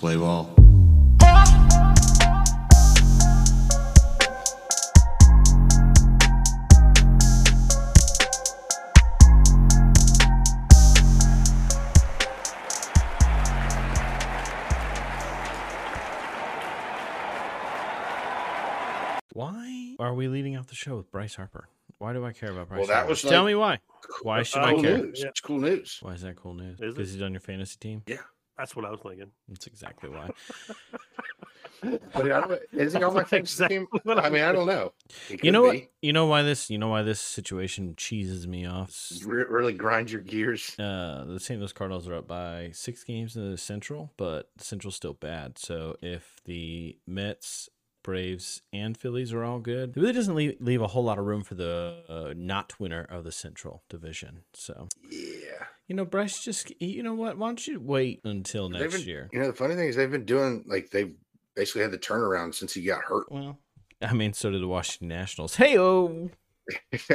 Play ball. Why are we leading off the show with Bryce Harper? Why do I care about Bryce? Well, that Harper? was Tell me why. Why should It's I cool care? news. Yeah. It's cool news. Why is that cool news? Because he's on your fantasy team. That's what I was thinking. That's exactly why. But I don't, is he on my fantasy team? Exactly I mean, I don't know. He You could know what? be. You know why this? You know why this situation cheeses me off? Re- really grind your gears. Uh, the St. Louis Cardinals are up by six games in the Central, but the Central's still bad. So if the Mets, Braves, and Phillies are all good, it really doesn't leave, leave a whole lot of room for the uh, not winner of the Central Division. So Yeah. You know, Bryce, just you know what? Why don't you wait until next been- year? You know, the funny thing is they've been doing like they've basically had the turnaround since he got hurt. Well, I mean, so did the Washington Nationals. Hey, oh,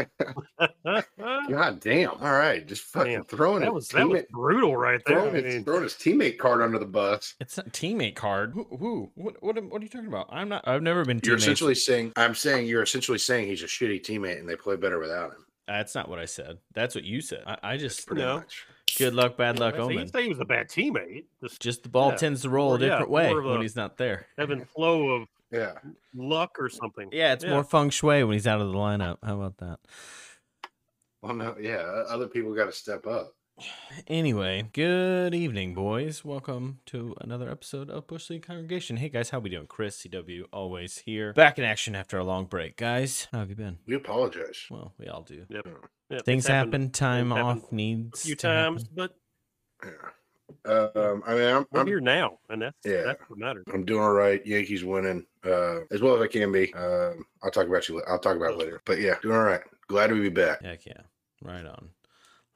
God damn. All right. Just fucking Damn. throwing that was that was brutal right there. throwing, I his, throwing his teammate card under the bus. it's not teammate card. Who? who what, what? What are you talking about? I'm not. I've never been You're teammates. essentially saying I'm saying you're essentially saying he's a shitty teammate and they play better without him. That's not what I said. That's what you said. I, I just Pretty No. much. Good luck, bad luck, I didn't omen. say he was a bad teammate. Just Just the ball Yeah. tends to roll a Or, yeah, different way more of when he's not there. having flow of Yeah. luck or something. Yeah, it's Yeah. more feng shui when he's out of the lineup. How about that? Well, no, yeah. Other people got to step up. Anyway, good evening, boys. Welcome to another episode of Bush League Congregation. Hey guys, how we doing? Chris CW always here, back in action after a long break. Guys, how have you been? We apologize. Well, we all do. Yep. Yeah, Things it's happen. Time Things happened off needs a few to happen. times, but Yeah. Um, I mean, I'm, we're I'm here now, and that's Yeah. that's what matters. I'm doing all right. Yankees winning uh, as well as I can be. Um, I'll talk about you. I'll talk about it later. But yeah, doing all right. Glad to be back. Heck yeah. Right on.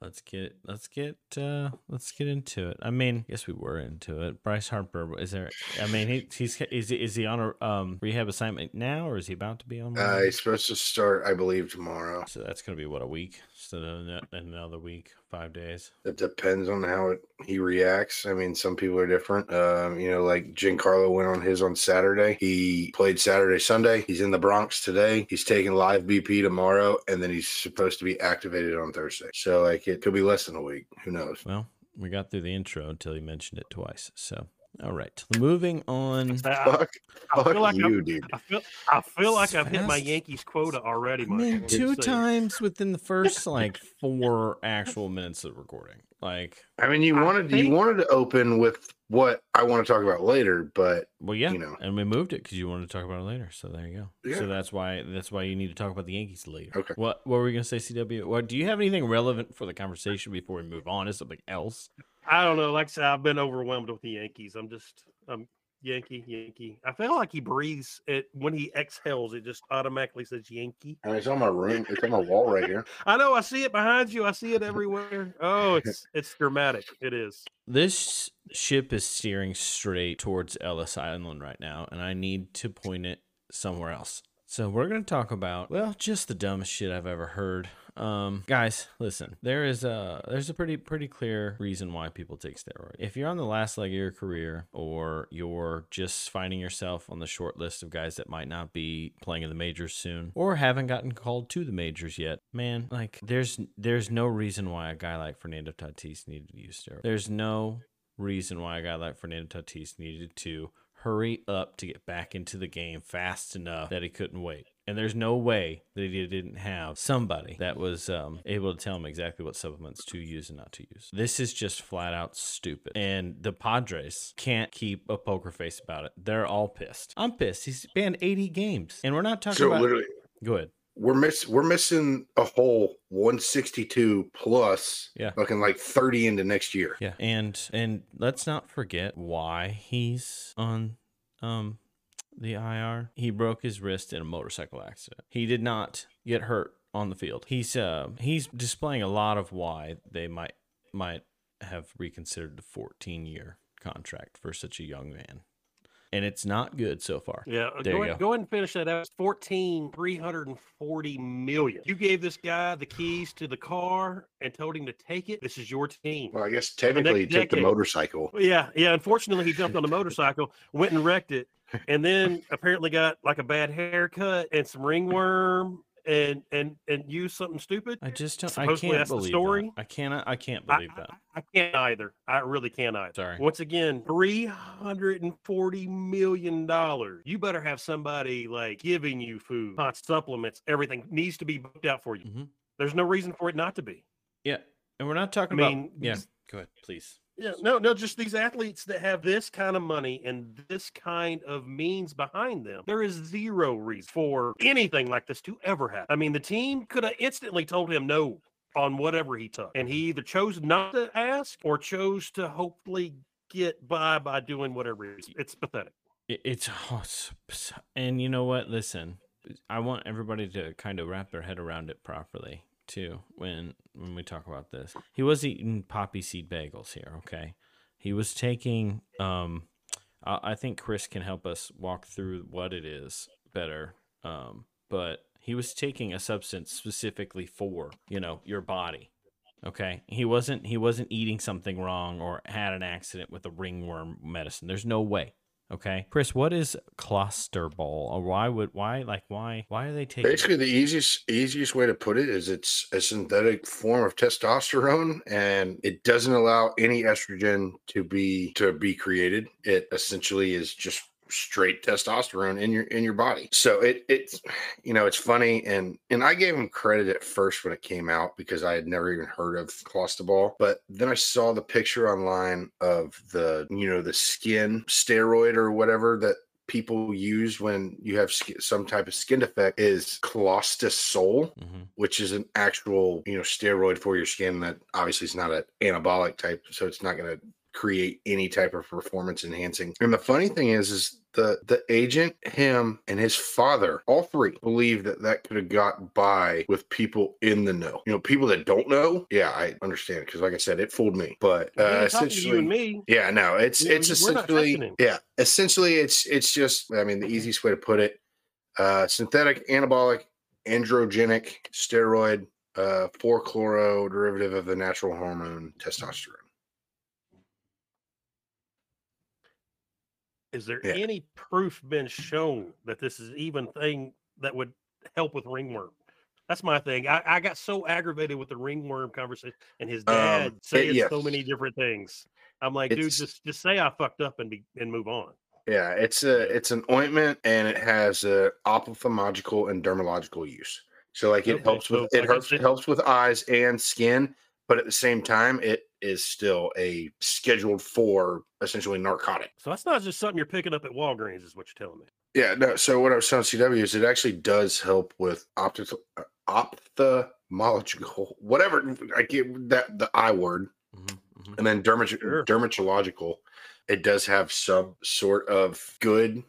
Let's get let's get uh let's get into it. I mean, yes we were into it. Bryce Harper is there I mean he he's is he, is he on a um rehab assignment now or is he about to be on Uh, one? he's supposed to start, I believe, tomorrow. so that's going to be what a week instead of ano- another week, 5 days. It depends on how it, he reacts. I mean, some people are different. Um, you know, like Giancarlo went on his on Saturday. He played Saturday, Sunday. He's in the Bronx today. He's taking live BP tomorrow, and then he's supposed to be activated on Thursday. So, like, it could be less than a week. Who knows? Well, we got through the intro until he mentioned it twice. So, all right. Moving on. I, Fuck, I fuck feel like you, I'm- dude. I feel I feel like I've hit my Yankees quota already. I Michael. mean, two saying. times within the first like 4 actual minutes of recording. Like, I mean, you I wanted you wanted to open with what I want to talk about later, but Well, yeah, you know. and we moved it because you wanted to talk about it later. So there you go. Yeah. So that's why that's why you need to talk about the Yankees later. Okay. What what were we gonna say, CW? What do you have anything relevant for the conversation before we move on to something else? I don't know. Like I said, I've been overwhelmed with the Yankees. I'm just I'm Yankee, Yankee. I feel like he breathes it when he exhales. It just automatically says Yankee. I mean, it's on my room. It's on my wall right here. I know. I see it behind you. I see it everywhere. Oh, it's it's dramatic. It is. This ship is steering straight towards Ellis Island right now, and I need to point it somewhere else. So we're gonna talk about well, just the dumbest shit I've ever heard. Um, guys, listen. There is a there's a pretty pretty clear reason why people take steroids. If you're on the last leg of your career, or you're just finding yourself on the short list of guys that might not be playing in the majors soon, or haven't gotten called to the majors yet, man, like there's there's no reason why a guy like Fernando Tatis needed to use steroids. There's no reason why a guy like Fernando Tatis needed to hurry up to get back into the game fast enough that he couldn't wait. And there's no way that he didn't have somebody that was um, able to tell him exactly what supplements to use and not to use. This is just flat out stupid. And the Padres can't keep a poker face about it. They're all pissed. I'm pissed. He's banned 80 games. And we're not talking So about. literally, Go ahead. We're miss we're missing a whole 162 plus Yeah. looking like 30 into next year. Yeah, and and let's not forget why he's on um the IR. He broke his wrist in a motorcycle accident. He did not get hurt on the field. He's uh he's displaying a lot of why they might might have reconsidered the 14 year contract for such a young man. And it's not good so far. Yeah, uh, There go you ahead, go. go ahead and finish that out. It's 14, 340 million. You gave this guy the keys to the car and told him to take it. This is your team. Well, I guess technically he took the motorcycle. Yeah, yeah. Unfortunately, he jumped on the motorcycle, went and wrecked it, and then apparently got like a bad haircut and some ringworm and and and use something stupid. I just don't. I can't that's the believe story? that. I cannot. I can't I, believe that. I, I can't either. I really can't either. Sorry. Once again, three hundred and forty million dollars. You better have somebody like giving you food, supplements, everything needs to be booked out for you. Mhm. There's no reason for it not to be. Yeah, and we're not talking mean, about. Yeah, go ahead, please. Yeah, no, no, just these athletes that have this kind of money and this kind of means behind them. There is zero reason for anything like this to ever happen. I mean, the team could have instantly told him no on whatever he took, and he either chose not to ask or chose to hopefully get by by doing whatever. It is. It's pathetic. It's, oh, and you know what? Listen, I want everybody to kind of wrap their head around it properly too when when we talk about this. He was eating poppy seed bagels here, okay? He was taking um I, I think Chris can help us walk through what it is better. Um but he was taking a substance specifically for, you know, your body. Okay? He wasn't he wasn't eating something wrong or had an accident with a ringworm medicine. There's no way. Okay, Chris, what is clostebol, or why would why like why why are they taking? Basically, the easiest easiest way to put it is it's a synthetic form of testosterone, and it doesn't allow any estrogen to be to be created. It essentially is just straight testosterone in your in your body. So it it's you know it's funny and and I gave him credit at first when it came out because I had never even heard of clostebol, but then I saw the picture online of the you know the skin steroid or whatever that people use when you have some type of skin defect is clostisol Mhm. which is an actual you know steroid for your skin that obviously is not an anabolic type so it's not going to create any type of performance enhancing. And the funny thing is is the the agent him and his father all three believe that that could have got by with people in the know. You know people that don't know? Yeah i understand because like i said it fooled me. But uh essentially you and me. yeah, no, it's We- it's essentially yeah, essentially it's it's just I mean the easiest way to put it, uh synthetic anabolic androgenic steroid uh 4 chloro derivative of the natural hormone testosterone. Is there Yeah. any proof been shown that this is even thing that would help with ringworm? That's my thing. I, I got so aggravated with the ringworm conversation and his Um, dad it- saying so many different things. I'm like, dude, just just say I fucked up and be and move on. Yeah, it's a it's an ointment and it has a ophthalmological and dermatological use. So like it Okay, helps with it like helps said- helps with eyes and skin, but at the same time it is still a scheduled for essentially narcotic. So that's not just something you're picking up at Walgreens, is what you're telling me. Yeah, no. So what I was telling CW is it actually does help with optical, ophthalmological, whatever I get that the I word, Mhm, mhm. and then dermat- Sure. dermatological. It does have some sort of good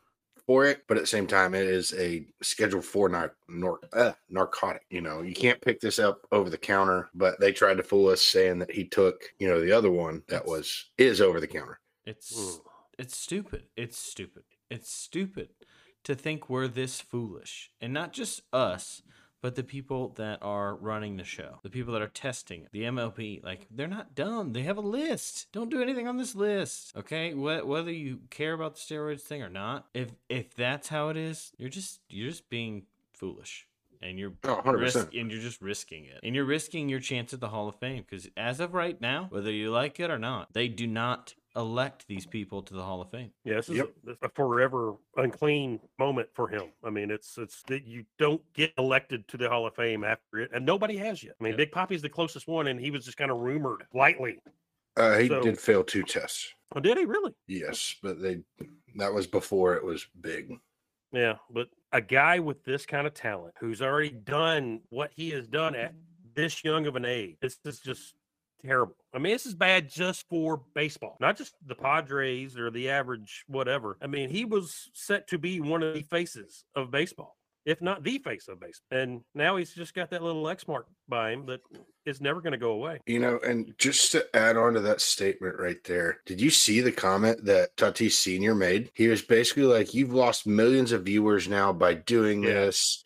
for it, but at the same time, it is a Schedule Four nar- nor- uh, narcotic. You know, you can't pick this up over the counter, but they tried to fool us saying that he took, you know, the other one that was is over the counter. It's it's stupid. It's stupid. It's stupid to think we're this foolish, and not just us, but the people that are running the show, the people that are testing it, the MLB. Like they're not dumb. They have a list. Don't do anything on this list. Okay, Wh- whether you care about the steroids thing or not, if if that's how it is, you're just you're just being foolish. And you're Oh, 100%. risk, and you're just risking it, and you're risking your chance at the Hall of Fame because as of right now, whether you like it or not, they do not elect these people to the Hall of Fame. Yeah, this is Yep. a, this is a forever unclean moment for him. I mean, it's it's that you don't get elected to the Hall of Fame after it, and nobody has yet. I mean, Yep. Big Poppy's the closest one, and he was just kind of rumored lightly. Uh, he So- did fail two tests. Oh, did he really? Yes, but they that was before it was big. Yeah, but a guy with this kind of talent who's already done what he has done at this young of an age, this is just terrible. I mean, this is bad just for baseball, not just the Padres or the average whatever. I mean, he was set to be one of the faces of baseball. if not the face of baseball. And now he's just got that little X mark by him that is never going to go away. You know, and just to add on to that statement right there, did you see the comment that Tatis Sr. made? He was basically like, You've lost millions of viewers now by doing Yeah. this,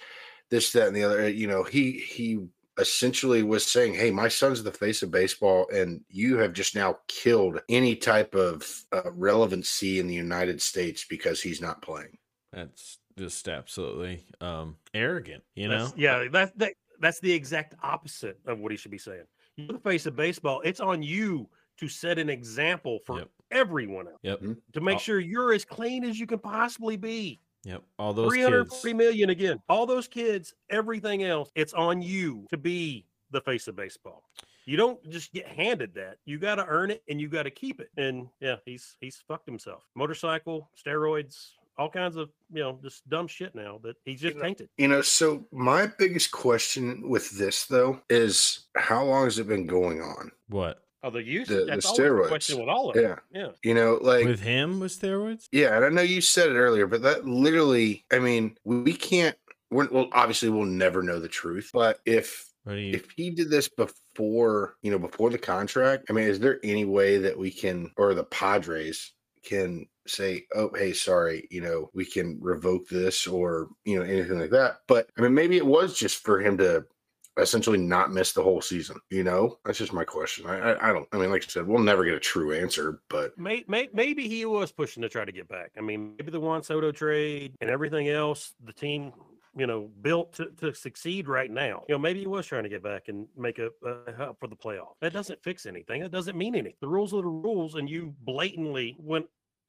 this, that, and the other. You know, he he essentially was saying, Hey, my son's the face of baseball, and you have just now killed any type of uh, relevancy in the United States because he's not playing. That's just absolutely um arrogant, you know? That's- yeah, that's that, that's the exact opposite of what he should be saying. You're the face of baseball. It's on you to set an example for Yep. everyone else Yep. to make sure you're as clean as you can possibly be. Yep. All those Three hundred kids. forty million again. All those kids, everything else, it's on you to be the face of baseball. You don't just get handed that. You got to earn it and you got to keep it. And yeah, he's he's fucked himself. Motorcycle, steroids, all kinds of you know just dumb shit now that he's just know, tainted. You know, so my biggest question with this though is how long has it been going on? What? Oh, the use The- the that's the steroids. question with all of them. Yeah. Yeah. You know, like With him with steroids? Yeah, and I know you said it earlier, but that literally, I mean, we can't. We're, well, obviously, we'll never know the truth. But if you if he did this before, you know, before the contract, I mean, is there any way that we can, or the Padres can say, "Oh, hey, sorry, you know, we can revoke this," or you know, anything like that? But I mean, maybe it was just for him to essentially not miss the whole season. You know, that's just my question. I, I, I don't. I mean, like I said, we'll never get a true answer, but May, may, maybe he was pushing to try to get back. I mean, maybe the Juan Soto trade and everything else, the team, you know, built to, to succeed right now. You know, maybe he was trying to get back and make a, a help for the playoff. That doesn't fix anything. That doesn't mean anything. The rules are the rules, and you blatantly went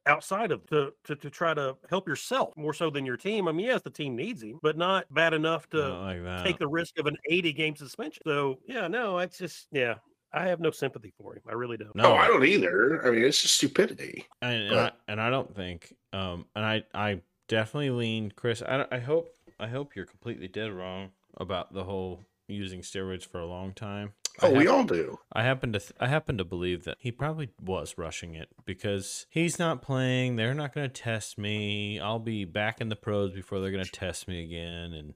outside of to, to to try to help yourself more so than your team. I mean, yes, the team needs him, but not bad enough to like take the risk of an 80 game suspension. So yeah, no, it's just yeah. I have no sympathy for him. I really don't. No, oh, I don't either. I mean, it's just stupidity. and, and, But- I, and I don't think um and I I definitely lean Chris I, I hope I hope you're completely dead wrong about the whole using steroids for a long time. I Oh, we all do. I happen to th- I happen to believe that he probably was rushing it because he's not playing. They're not going to test me. I'll be back in the pros before they're going to test me again, and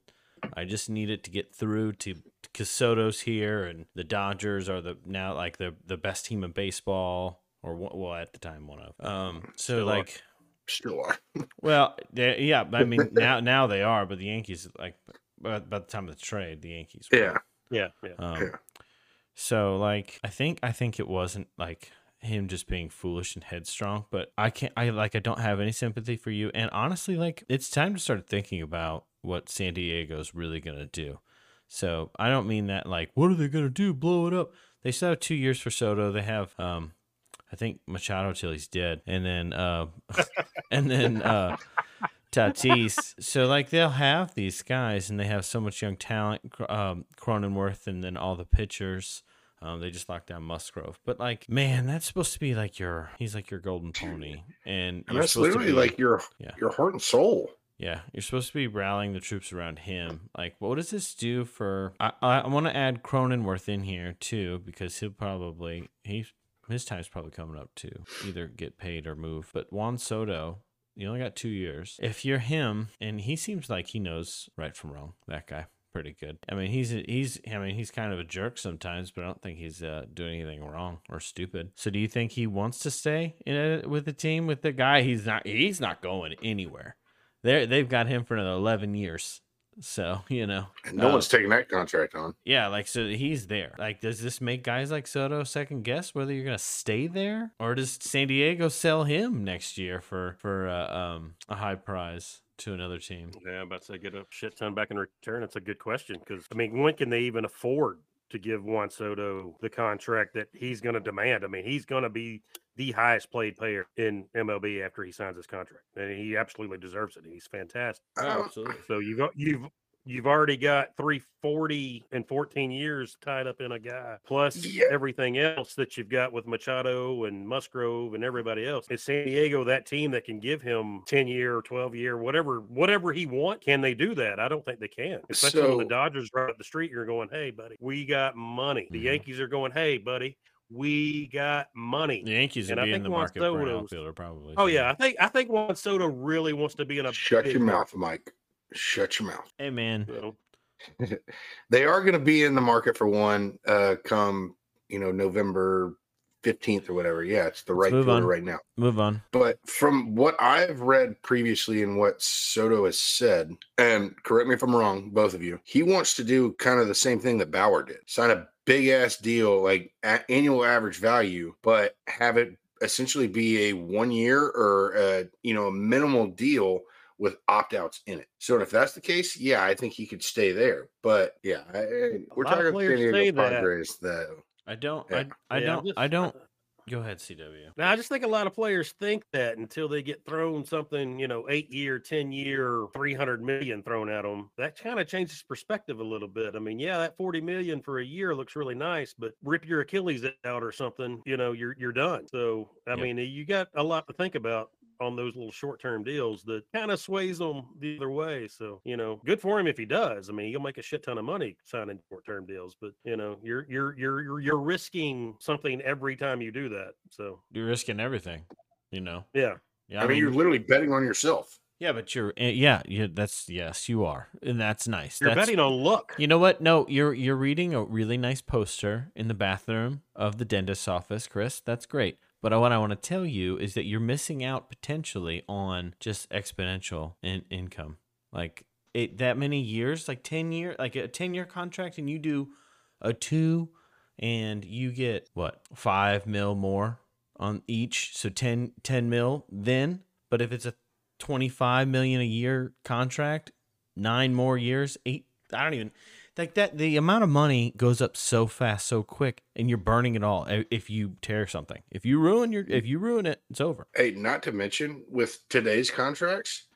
I just need it to get through to because Soto's here, and the Dodgers are the now like the the best team in baseball, or one- well at the time one of. Um, so Still are. like, Still are. well, they, yeah, I mean now now they are, but the Yankees like by, by the time of the trade, the Yankees. were. Yeah. Yeah, yeah. Um, Yeah. So like I think I think it wasn't like him just being foolish and headstrong, but I can't I like I don't have any sympathy for you. And honestly, like it's time to start thinking about what San Diego's really gonna do. So I don't mean that like what are they gonna do? Blow it up. They still have two years for Soto. They have um I think Machado till he's dead. And then uh and then uh Tatis. So like they'll have these guys, and they have so much young talent. Um, Cronenworth, and then all the pitchers. Um, they just locked down Musgrove, but like, man, that's supposed to be like your. He's like your golden pony, and And that's literally be- like your Yeah. your heart and soul. yeah, you're supposed to be rallying the troops around him. Like, what does this do for? I I, I want to add Cronenworth in here too because he'll probably he's his time's probably coming up to either get paid or move. But Juan Soto, you only got two years. If you're him, and he seems like he knows right from wrong. That guy. Pretty good. I mean, he's he's. I mean, he's kind of a jerk sometimes, but I don't think he's uh, doing anything wrong or stupid. So, do you think he wants to stay in a, with the team with the guy? He's not. He's not going anywhere. They they've got him for another eleven years. So you know, no Uh, one's taking that contract on. yeah, like so he's there. Like, does this make guys like Soto second guess whether you're gonna stay there, or does San Diego sell him next year for for uh, um a high prize to another team? Yeah, I'm about to say get a shit ton back in return. It's a good question because I mean, when can they even afford to give Juan Soto the contract that he's going to demand? I mean, he's going to be the highest played player in MLB after he signs his contract, and he absolutely deserves it. He's fantastic. Um, absolutely. So you've got- you've you've already got 340 and 14 years tied up in a guy, plus Yeah. everything else that you've got with Machado and Musgrove and everybody else. Is San Diego that team that can give him 10 year, 12 year, whatever, whatever he want? Can they do that? I don't think they can. Especially when the Dodgers are up the street, you're going, hey, buddy, we got money. The Mhm. Yankees are going, hey, buddy, we got money. The Yankees And would I be in think the Juan market for an Soto's- outfielder probably. Oh yeah, I think I think Juan Soto really wants to be in a Shut big your mouth, Mike. Shut your mouth. Hey man, So, They are going to be in the market for one uh come, you know, November 15th or whatever. Yeah, it's the right move on. right now. move on. But from what I've read previously and what Soto has said, and correct me if I'm wrong, both of you, he wants to do kind of the same thing that Bauer did sign a big ass deal, like a- annual average value, but have it essentially be a one year or a, you know, a minimal deal with opt outs in it. So if that's the case, yeah, I think he could stay there. But yeah, I, hmm, we're talking players San Diego that. Padres that I don't. Yeah. I, I yeah, don't. just- I don't. Uh, Go ahead, CW. Now, I just think a lot of players think that until they get thrown something, you know, eight year, 10 year, 300 million thrown at them. That kind of changes perspective a little bit. I mean, yeah, that 40 million for a year looks really nice, but rip your Achilles out or something, you know, you're, you're done. So, I Yep. mean, you got a lot to think about on those little short term deals that kind of sways them the other way. So, you know, good for him if he does. I mean, he'll make a shit ton of money signing short term deals, but you know, you're you're you're you're you're risking something every time you do that. So You're risking everything. You know. yeah. Yeah. I, mean, you're literally betting on yourself. yeah, but you're. eh, Yeah. Yeah. That's yes, you are, and that's nice. You're that's, betting on luck. You know what? No, you're you're reading a really nice poster in the bathroom of the dentist's office, Chris. That's great. But what I want to tell you is that you're missing out potentially on just exponential in income. Like it that many years, like 10 year, like a 10 year contract and you do a 2 and you get what? 5 mil more on each, so 10 10 mil then, but if it's a 25 million a year contract, 9 more years, 8 I don't even like that the amount of money goes up so fast so quick and you're burning it all if you tear something if you ruin your if you ruin it it's over Hey, not to mention with today's contracts,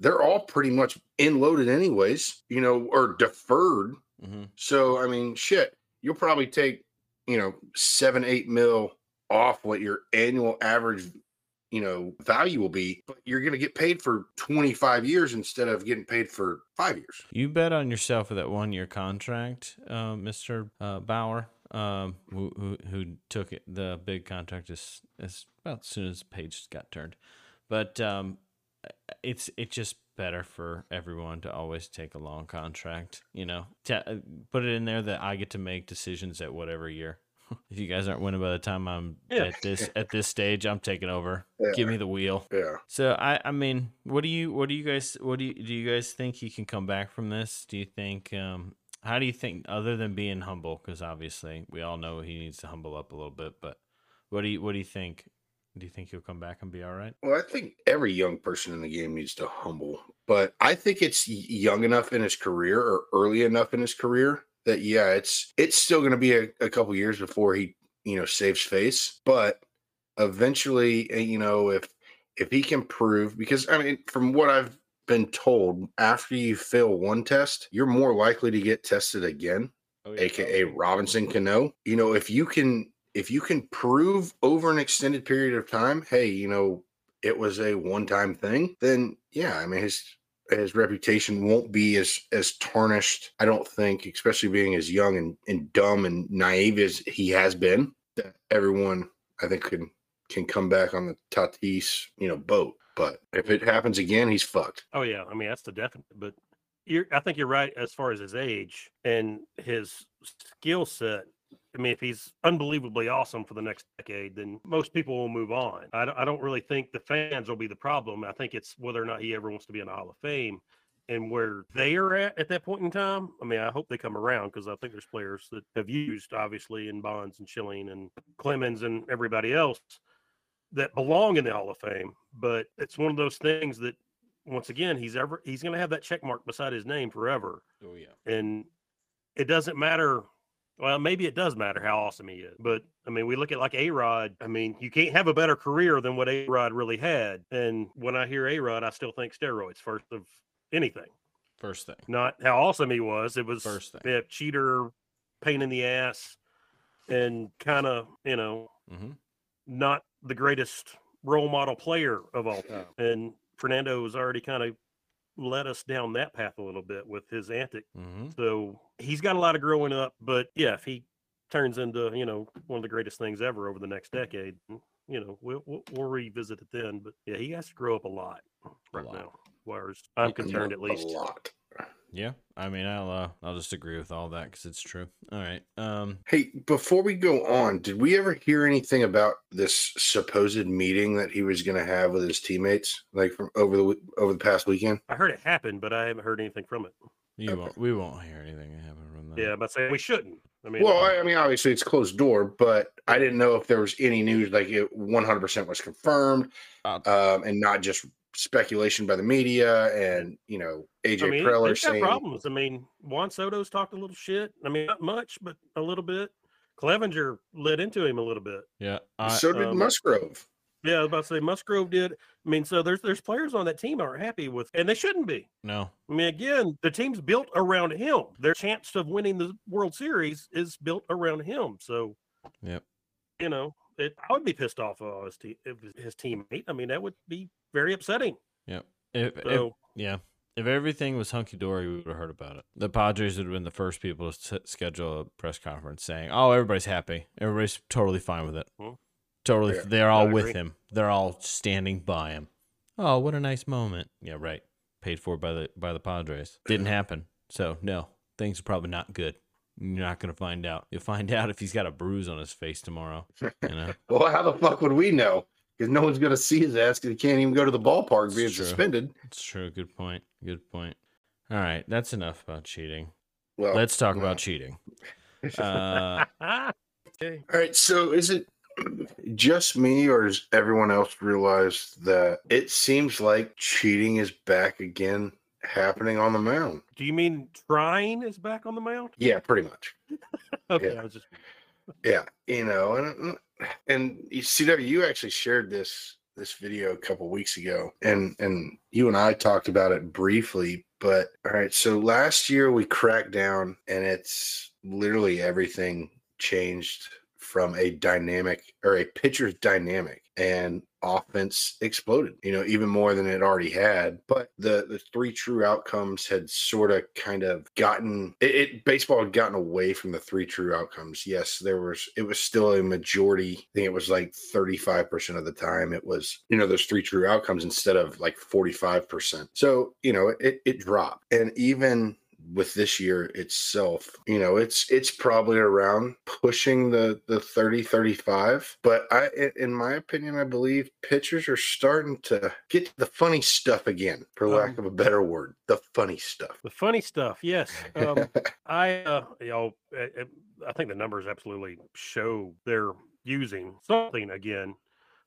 they're all pretty much in loaded anyways, you know, or deferred. mm-hmm. So I mean, shit, you'll probably take, you know, seven, eight mil off what your annual average, you know, value will be, but you're gonna get paid for 25 years instead of getting paid for five years. you bet on yourself with that one year contract uh, mr uh, bauer um, who, who who took it, the big contract as as about as soon as the page got turned. But um, it's it's just better for everyone to always take a long contract you know? Ta uh, put it in there that i get to make decisions at whatever year if you guys aren't winning by the time i'm Yeah. at this at this stage i'm taking over Yeah. give me the wheel Yeah. so I, I mean, what do you, what do you guys, what do you, do you guys think he can come back from this? Do you think, um, how do you think, other than being humble, because obviously we all know he needs to humble up a little bit, but what do you, what do you think? Do you think he'll come back and be all right? Well, I think every young person in the game needs to humble, but I think it's young enough in his career or early enough in his career that yeah, it's it's still going to be a, a couple years before he you know saves face, but eventually, uh, you know, if if he can prove, because I mean, from what I've been told, after you fail one test, you're more likely to get tested again Oh, aka Robinson Cano. You know, if you can if you can prove over an extended period of time, hey, you know, it was a one-time thing, then yeah, I mean his his reputation won't be as as tarnished, I don't think, especially being as young and, and dumb and naive as he has been, that everyone I think can can come back on the Tatis, you know, boat. But if it happens again, he's fucked. Oh yeah, I mean that's the definite. But you're, I think you're right as far as his age and his skill set. I mean, if he's unbelievably awesome for the next decade, then most people will move on. I don't, I don't really think the fans will be the problem. I think it's whether or not he ever wants to be in the Hall of Fame and where they are at at that point in time. I mean, I hope they come around because I think there's players that have used obviously in Bonds and Schilling and Clemens and everybody else that belong in the Hall of Fame. But it's one of those things that once again he's ever he's going to have that check mark beside his name forever, Oh yeah. and it doesn't matter. Well, maybe it does matter how awesome he is, but I mean, we look at like A Rod. I mean, you can't have a better career than what A Rod really had. And when I hear A Rod, I still think steroids first of anything, First thing. not how awesome he was. It was First thing. yeah, cheater, pain in the ass, and kind of you know Mm-hmm. not the greatest role model player of all time. And Fernando has already kind of led us down that path a little bit with his antics. Mm-hmm. So he's got a lot of growing up. But yeah, if he turns into you know one of the greatest things ever over the next decade, mm, you know we'll we'll, we'll revisit it then. But yeah, he has to grow up a lot right lot. now. far as I'm concerned, at least. A lot. Yeah, I mean, I'll uh, I'll just agree with all that because it's true. All right. Um, Hey, before we go on, did we ever hear anything about this supposed meeting that he was going to have with his teammates, like from over the over the past weekend? I heard it happened, but I haven't heard anything from it. you Okay. won't. We won't hear anything that happened from that. Yeah, but saying we shouldn't. I mean, Well, I, I mean, obviously it's closed door, but I didn't know if there was any news like it 100% was confirmed, Uh, um, and not just speculation by the media and you know AJ I mean, Preller saying problems. I mean, Juan Soto's talked a little shit. I mean, not much, but a little bit. Clevenger led into him a little bit. Yeah. I, so did um, Musgrove. Yeah, I was about to say Musgrove did. I mean, so there's there's players on that team aren't happy with, and they shouldn't be. no. I mean, again, the team's built around him. Their chance of winning the World Series is built around him. So, Yep. you know, it, I would be pissed off of his, te- if his teammate. I mean, that would be very upsetting. Yep. If, if So, yeah, if everything was hunky dory, we would have heard about it. The Padres would have been the first people to s- schedule a press conference saying, "Oh, everybody's happy. Everybody's totally fine with it. Hmm. Totally, Yeah, they're all with him. They're all standing by him. Oh, what a nice moment. Yeah, right. Paid for by the by the Padres. Didn't happen. So no, things are probably not good. You're not gonna find out. You'll find out if he's got a bruise on his face tomorrow. You know. Well, how the fuck would we know? Because no one's going to see his ass because he can't even go to the ballpark being true. suspended. It's true. Good point. Good point. All right, that's enough about cheating. Well, Let's talk no. about cheating. Uh, okay. All right. So is it just me or does everyone else realize that it seems like cheating is back again happening on the mound? Do you mean trying is back on the mound? Yeah, pretty much. Okay, Yeah. I was just Yeah. You know, and and you CW, you actually shared this this video a couple weeks ago and and you and I talked about it briefly but all right so last year we cracked down and it's literally everything changed from a dynamic or a pitcher's dynamic and offense exploded you know even more than it already had. But the the three true outcomes had sort of kind of gotten it, it baseball had gotten away from the three true outcomes. Yes there was it was still a majority i think it was like 35% of the time it was you know those three true outcomes instead of like 45% so you know it it dropped. And even with this year itself you know it's it's probably around pushing the the 30 35 but i in my opinion i believe pitchers are starting to get the funny stuff again for lack Um, of a better word the funny stuff the funny stuff. Yes. Um, I, uh, you know, I think the numbers absolutely show they're using something again,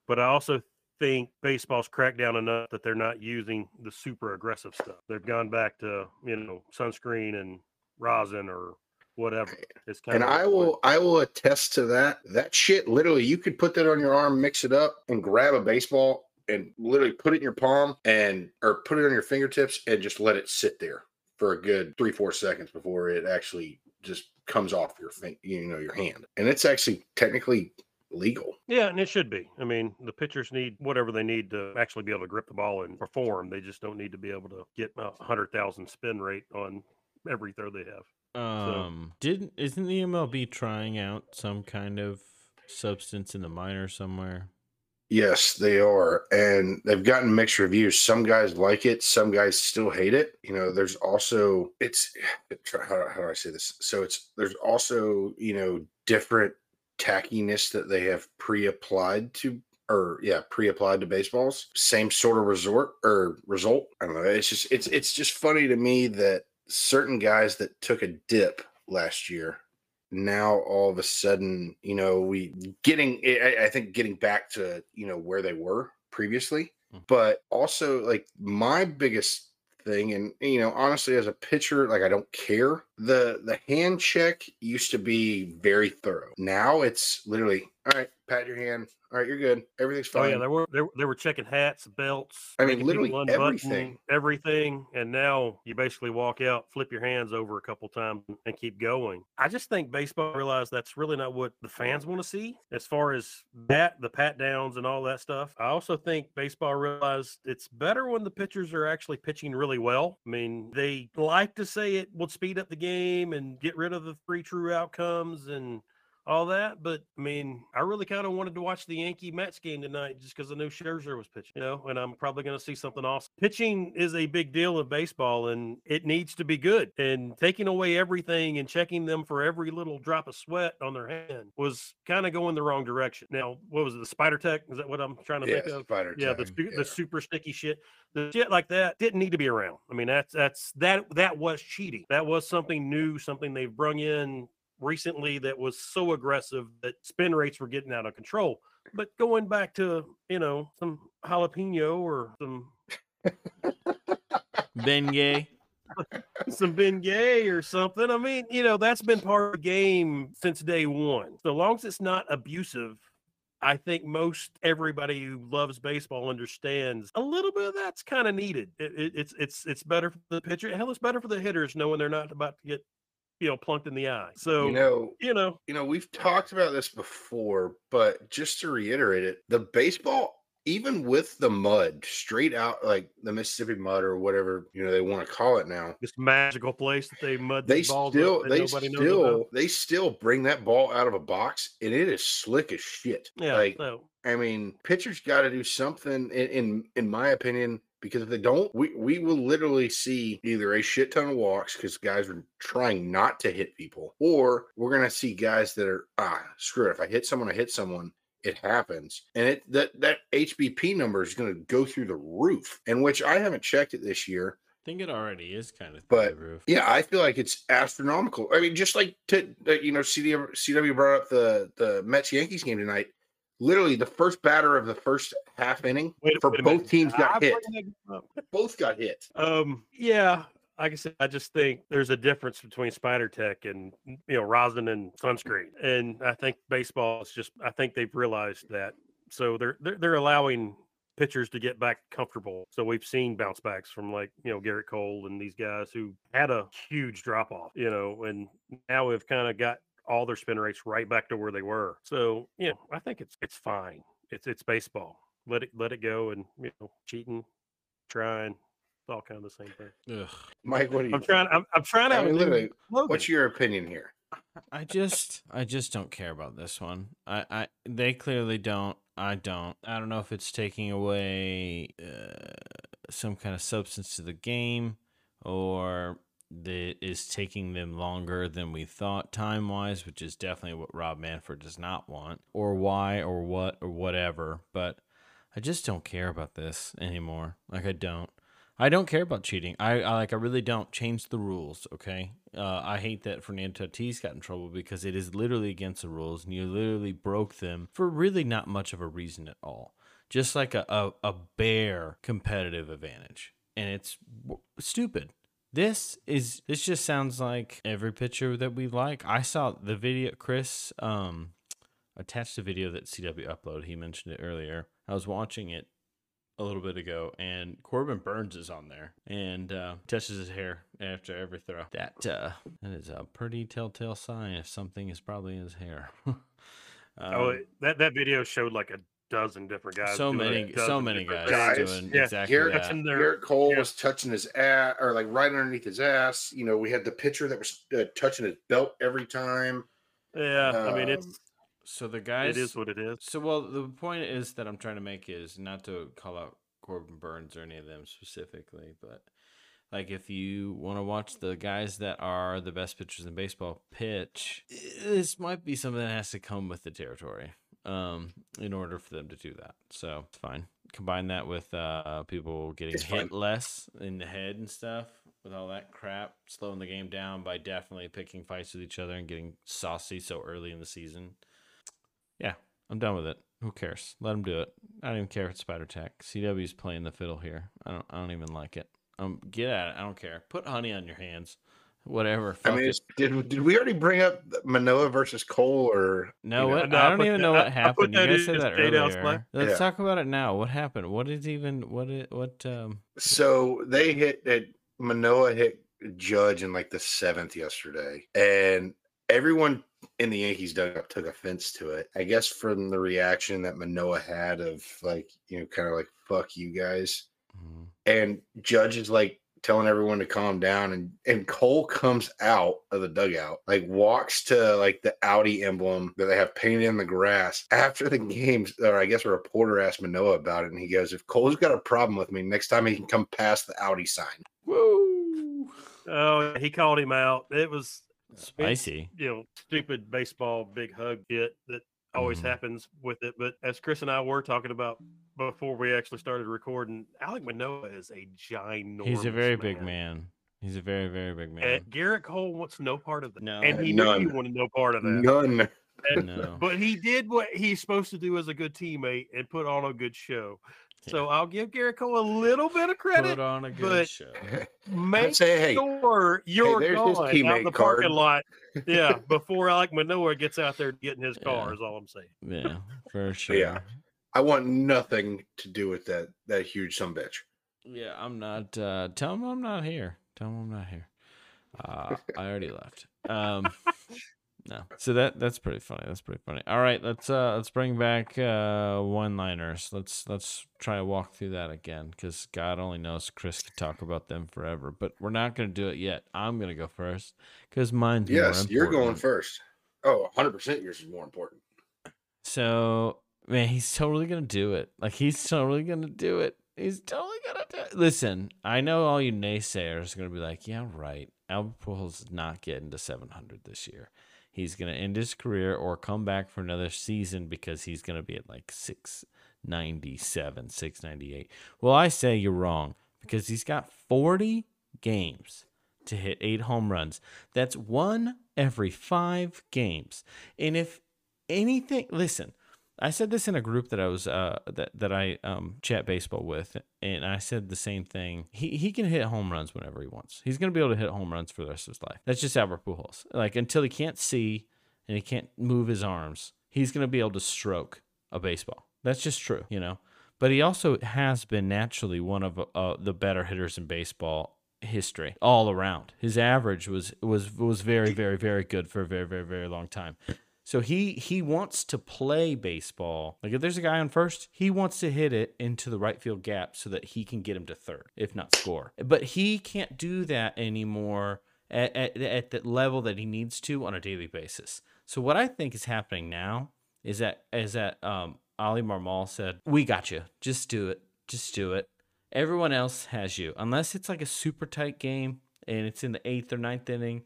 but I also think baseball's cracked down enough that they're not using the super aggressive stuff. They've gone back to you know sunscreen and rosin or whatever. It's kind and of i will i will attest to that that shit literally you could put that on your arm mix it up and grab a baseball and literally put it in your palm and or put it on your fingertips and just let it sit there for a good three four seconds before it actually just comes off your you know your hand and it's actually technically legal Yeah, and it should be. I mean, the pitchers need whatever they need to actually be able to grip the ball and perform. They just don't need to be able to get a hundred thousand spin rate on every throw they have. um, didn't isn't the MLB trying out some kind of substance in the minor somewhere? Yes, they are. And they've gotten mixed reviews. Some guys like it, some guys still hate it. You know, there's also it's how, how do I say this? So it's there's also, you know, different tackiness that they have pre-applied to or yeah, pre-applied to baseballs. Same sort of resort or result. I don't know. It's just it's it's just funny to me that certain guys that took a dip last year now all of a sudden you know we getting I, I think getting back to you know where they were previously Mhm. but also like my biggest thing and you know honestly as a pitcher like i don't care. The the hand check used to be very thorough. Now it's literally all right pat your hand all right you're good everything's fine. Oh yeah, they were they, were- they were checking hats, belts. I mean, literally everything. everything, and now you basically walk out, flip your hands over a couple times, and keep going. I just think baseball realized that's really not what the fans want to see, as far as that, the pat downs, and all that stuff. I also think baseball realized it's better when the pitchers are actually pitching really well. I mean, they like to say it will speed up the game and get rid of the three true outcomes and all that. But I mean, I really kind of wanted to watch the Yankee Mets game tonight just because I knew Scherzer was pitching, you know, and I'm probably going to see something awesome. Pitching is a big deal in baseball and it needs to be good. And taking away everything and checking them for every little drop of sweat on their hand was kind of going the wrong direction. Now, what was it? The spider tack? Is that what I'm trying to Yeah, think of? spider Yeah, the, yeah. the super sticky shit. The shit like that didn't need to be around. I mean, that's that's that that was cheating. That was something new, something they've brung in recently that was so aggressive that spin rates were getting out of control. But going back to, you know, some jalapeno or some Bengay. some Bengay or something. I mean, you know, that's been part of the game since day one. So long as it's not abusive, I think most everybody who loves baseball understands a little bit of that's kind of needed. It, it, it's it's it's better for the pitcher. Hell, it's better for the hitters knowing they're not about to get you know plunked in the eye. So You know, you know, you know, we've talked about this before, but just to reiterate it, the baseball, even with the mud, straight out like the Mississippi mud or whatever you know they want to call it now, this magical place that they mud they still they still they still bring that ball out of a box and it is slick as shit. Yeah, like I mean, pitchers got to do something in, in in my opinion because if they don't, we we will literally see either a shit ton of walks because guys are trying not to hit people, or we're gonna see guys that are ah screw it. If I hit someone, I hit someone. It happens, and it that that HBP number is going to go through the roof. And which I haven't checked it this year, I think it already is kind of But, the roof. yeah, I feel like it's astronomical. I mean, just like to, you know, CW, CW brought up the the Mets Yankees game tonight. Literally, the first batter of the first half inning wait, for wait both minute. teams got I'm hit. bringing that up. Both got hit. Um, yeah, like I said, I just think there's a difference between Spider Tack and you know rosin and sunscreen, and I think baseball is just. I think they've realized that, so they're they're, they're allowing pitchers to get back comfortable. So we've seen bounce backs from like you know Gerrit Cole and these guys who had a huge drop off, you know, and now we've kind of got all their spin rates right back to where they were. So you know, I think it's it's fine. It's it's baseball. Let it let it go, and you know, cheating, trying, it's all kind of the same thing. Ugh. Mike, what are you? I'm trying. I'm, I'm trying I mean, literally. What's your opinion here? I just I just don't care about this one. I, I they clearly don't. I don't. I don't know if it's taking away uh, some kind of substance to the game or that is taking them longer than we thought time wise, which is definitely what Rob Manfred does not want, or why or what or whatever. But I just don't care about this anymore. Like I don't. I don't care about cheating. I, I like. I really don't. Change the rules, okay? Uh, I hate that Fernando Tatis got in trouble because it is literally against the rules, and you literally broke them for really not much of a reason at all. Just like a a, a bare competitive advantage, and it's stupid. This is this just sounds like every picture that we like. I saw the video. Chris um attached a video that CW uploaded. He mentioned it earlier. I was watching it a little bit ago, and Corbin Burnes is on there and uh, touches his hair after every throw. That uh, that is a pretty telltale sign if something is probably in his hair. oh, Um, it- that that video showed like a dozen different guys. so many, a so many guys, Guys, doing yeah, exactly Gerrit- that. touching their. Gerrit Cole yeah. was touching his ass, or like right underneath his ass. You know, we had the pitcher that was uh, touching his belt every time. Yeah, I mean Um, it's So the guys, it is what it is. So, well, the point is that I'm trying to make is not to call out Corbin Burnes or any of them specifically, but like if you want to watch the guys that are the best pitchers in baseball pitch, this might be something that has to come with the territory um, in order for them to do that. So it's fine. Combine that with uh, people getting It's hit fine. less in the head and stuff. With all that crap, slowing the game down by definitely picking fights with each other and getting saucy so early in the season. Yeah, I'm done with it. Who cares? Let them do it. I don't even care if it's Spider Tack. CW's playing the fiddle here. I don't. I don't even like it. Um, get at it. I don't care. Put honey on your hands. Whatever. I mean, did did we already bring up Manoah versus Cole or No, you know, what? I I don't even that- know what I happened. You that guys said that earlier. Let's Yeah. talk about it now. What happened? What is even? What? It, what? Um. So they hit that Manoah hit Judge in like the seventh yesterday, and everyone in the Yankees dugout took offense to it. I guess from the reaction that Manoah had of like you know kind of like fuck you guys, mhm. and Judge is like telling everyone to calm down, and and Cole comes out of the dugout, like walks to like the Audi emblem that they have painted in the grass. After the games, or I guess a reporter asked Manoah about it, and he goes, "If Cole's got a problem with me, next time he can come past the Audi sign." Woo! Oh, he called him out. It was Spicy. you know, stupid baseball big hug bit that always Mhm. happens with it. But as Chris and I were talking about before we actually started recording, Alek Manoah is a ginormous. He's a very big man. He's a very, very big man. And Gerrit Cole wants no part of that. No. and he knew he wanted no part of that. None. And- No. But he did what he's supposed to do as a good teammate and put on a good show. So I'll give Gerrit Cole a little bit of credit. Put on a good but- show. Make I'd say, hey, sure you're there's his gone out teammate the parking lot. Yeah, before Alek Manoah gets out there getting his car Yeah. is all I'm saying. Yeah, for sure. Yeah. I want nothing to do with that that huge some bitch. Yeah, I'm not. Uh, tell him I'm not here. Tell him I'm not here. Uh, I already left. Um, no. So that that's pretty funny. That's pretty funny. All right, let's uh let's bring back uh one-liners. Let's let's try to walk through that again because God only knows Chris could talk about them forever. But we're not gonna do it yet. I'm gonna go first because mine's Yes, you're going first. Oh, 100% yours is more important. So man, he's totally gonna do it. Like he's totally gonna do it. He's totally gonna do it. Listen, I know all you naysayers are gonna be like, yeah, right. Albert Pujols is not getting to 700 this year. He's gonna end his career or come back for another season because he's gonna be at like 697, 698. Well, I say you're wrong because he's got 40 games to hit eight home runs. That's one every five games. And if anything, listen, I said this in a group that I was uh that that I um chat baseball with, and I said the same thing. He he can hit home runs whenever he wants. He's gonna be able to hit home runs for the rest of his life. That's just Albert Pujols. Like until he can't see and he can't move his arms, he's gonna be able to stroke a baseball. That's just true, you know. But he also has been naturally one of uh, the better hitters in baseball history all around. His average was was was very very very good for a very very very long time. So he he wants to play baseball. Like if there's a guy on first, he wants to hit it into the right field gap so that he can get him to third, if not score. But he can't do that anymore at, at, at the level that he needs to on a daily basis. So what I think is happening now is that is that um, Oli Marmol said, "We got you. Just do it. Just do it. Everyone else has you, unless it's like a super tight game and it's in the eighth or ninth inning.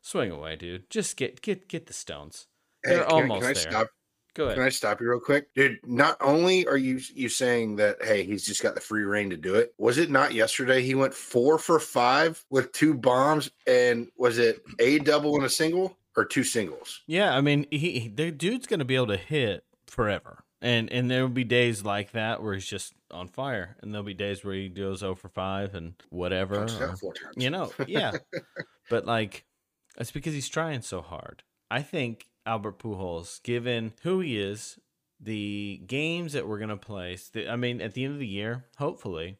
Swing away, dude. Just get get get the stones." They're can, I- almost can I there. stop? Go Can. I stop you real quick, dude? Not only are you you saying that, hey, he's just got the free reign to do it. Was it not yesterday? He went four for five with two bombs, and was it a double and a single or two singles? Yeah, I mean, he, he the dude's gonna be able to hit forever, and and there will be days like that where he's just on fire, and there'll be days where he goes 0 for five and whatever. Or- uh, four times. you know, yeah. but like, that's because he's trying so hard. I think Albert Pujols, given who he is, the games that we're gonna play. st- I mean, at the end of the year, hopefully,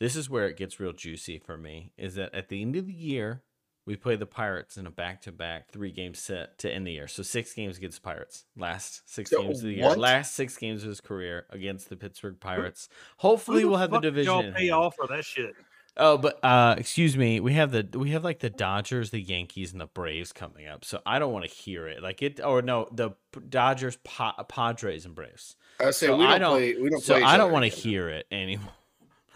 this is where it gets real juicy for me. Is that at the end of the year, we play the Pirates in a back-to-back three-game set to end the year. So six games against the Pirates. Last six So games of the year. what? Last six games of his career against the Pittsburgh Pirates. Hopefully, we'll have the division. Y'all pay off for that shit. Oh, but uh excuse me, we have the we have like the Dodgers, the Yankees, and the Braves coming up. So I don't want to hear it. Like it or no, the Dodgers, pa- Padres, and Braves. I say So we don't, don't- play. We don't So play. I don't want to hear it anymore.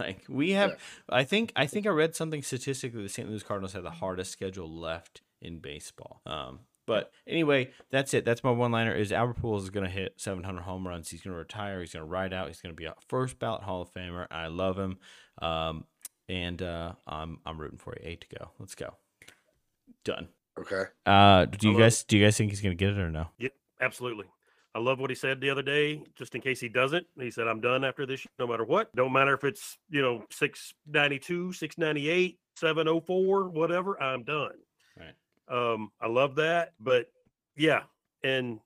Like we have, I think I think I read something statistically. The St. Louis Cardinals have the hardest schedule left in baseball. Um, but anyway, that's it. That's my one liner. Is Albert Pujols is going to hit 700 home runs. He's going to retire. He's going to ride out. He's going to be a first ballot Hall of Famer. I love him. Um, and uh, I'm I'm rooting for you. Eight to go. Let's go. Done. Okay. Uh, do you Hello. guys do you guys think he's going to get it or no? Absolutely. I love what he said the other day, just in case he doesn't. He said, I'm done after this, no matter what. Don't matter if it's, you know, 692, 698, 704, whatever, I'm done. Right. Um, I love that. But yeah. And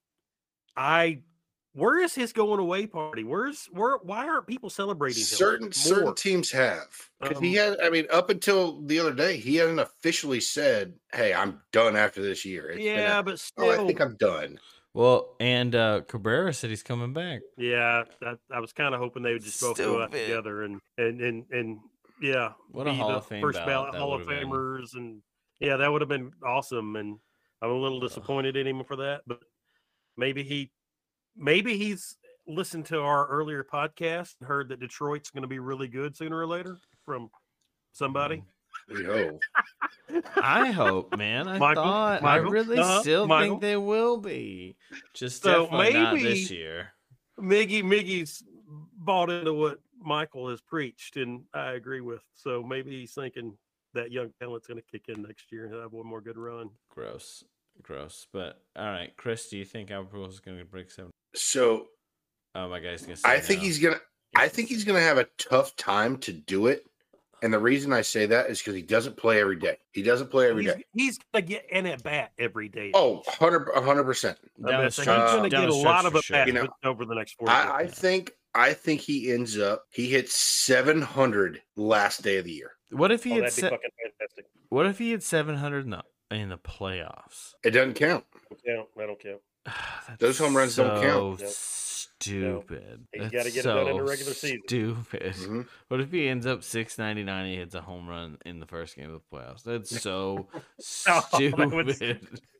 I, where is his going away party? Where's, where, why aren't people celebrating him? Certain certain teams have because he Um, had. I mean, up until the other day, he hadn't officially said, "Hey, I'm done after this year." It's been a, yeah, but still, oh, I think I'm done. Well, and uh, Cabrera said he's coming back. Yeah, I, I was kind of hoping they would just both go out together and and and and yeah, What a be Hall the of Fame first ballot ballot Hall of would've been. Famers, and yeah, that would have been awesome. And I'm a little disappointed in him for that, but maybe he, maybe he's listened to our earlier podcast and heard that Detroit's going to be really good sooner or later from somebody. We hope. I hope, man. I Michael, thought Michael, I really uh-huh, still Michael. think they will be. Just So definitely not this year. Miggy, Miggy's bought into what Michael has preached, and I agree with. So maybe he's thinking that young talent's going to kick in next year and have one more good run. Gross, gross. But all right, Chris, do you think Albert is going to break seven? So Oh my guy's going to I think no. he's gonna. I think he's gonna have a tough time to do it. And the reason I say that is because he doesn't play every day. He doesn't play every he's, day. he's going to get in at bat every day. Oh, 100 percent. I Down mean, the so stretch- he's going to down get a lot of at sure. bats You know, over the next four I, I think I think he ends up he hits 700 last day of the year. What if he Oh, had that'd se- What if he had seven hundred in the in the playoffs? It doesn't count. Yeah, I don't care. That's Those home runs don't count. so Stupid. He's That's gotta get it done in the so regular season. Stupid. Mhm. What if he ends up six ninety nine he hits a home run in the first game of the playoffs? That's so Oh, that would- stupid.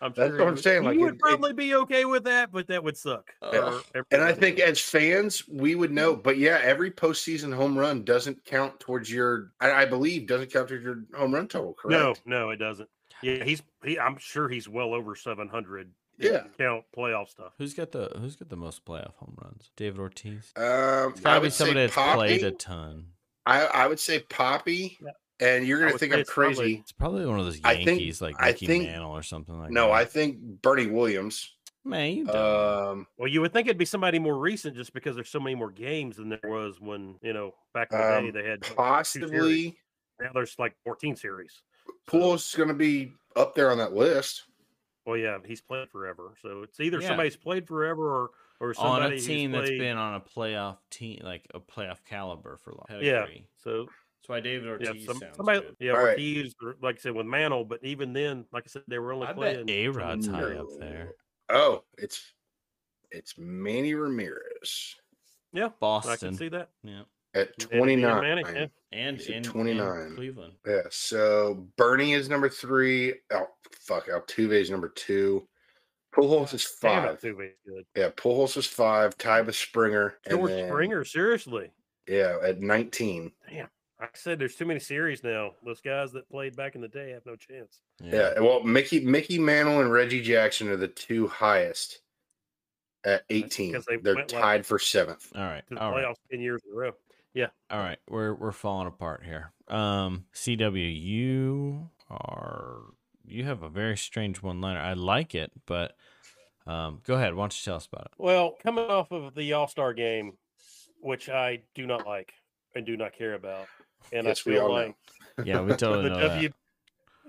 I'm That's sure what he I'm would- saying, He like, would it- it- probably be okay with that, but that would suck. Yeah. And I everybody. think as fans, we would know. But yeah, every postseason home run doesn't count towards your. I, I believe doesn't count towards your home run total. Correct? no, no, it doesn't. Yeah, he's he. I'm sure he's well over 700. Yeah. count playoff stuff. Who's got the Who's got the most playoff home runs? David Ortiz. Um, It's I gotta be say somebody that's Poppy. played a ton. I, I would say Poppy. Yeah. And you're gonna think I'm it's probably- crazy. It's probably one of those I think- Yankees like I Mickey think- Mantle or something like no, that. I think Bernie Williams. man, you. Um, Well, you would think it'd be somebody more recent, just because there's so many more games than there was when you know back in the day Um, they had. two series. possibly Now there's like 14 series. Pujols is gonna be up there on that list. Well, yeah, he's played forever, so it's either Yeah. somebody's played forever or oh, or on somebody a team that's played- been on a playoff team, like a playoff caliber for long. Yeah. So That's why David yeah, Ortiz some, sounds somebody good. yeah, All right. Ortiz, or like I said with Mantle, but even then, like I said, they were only I playing. bet A Rod's two high up there. Oh, it's it's Manny Ramirez Yeah, Boss. I can see that. Yeah. At 29. Manny, yeah. And He's at in 29. Cleveland. Yeah, so Bernie is number three. Oh, fuck. Altuve is number two. Pujols is Damn, five. Altuve's good. Yeah, Pujols is five. Tied with Springer. and George then- Springer, seriously. Yeah, at 19. I said there's too many series now. Those guys that played back in the day have no chance. Yeah. well, Mickey Mickey Mantle and Reggie Jackson are the two highest at 18. they They are went, like, tied for seventh. All right. To the All right. playoffs ten years in a row. All right. We're we're falling apart here. Um CW, you are you have a very strange one liner. I like it, but um go ahead. Why don't you tell us about it? Well, coming off of the All Star game, which I do not like and do not care about, and Yes, I we feel all know. like Yeah, we totally the know that.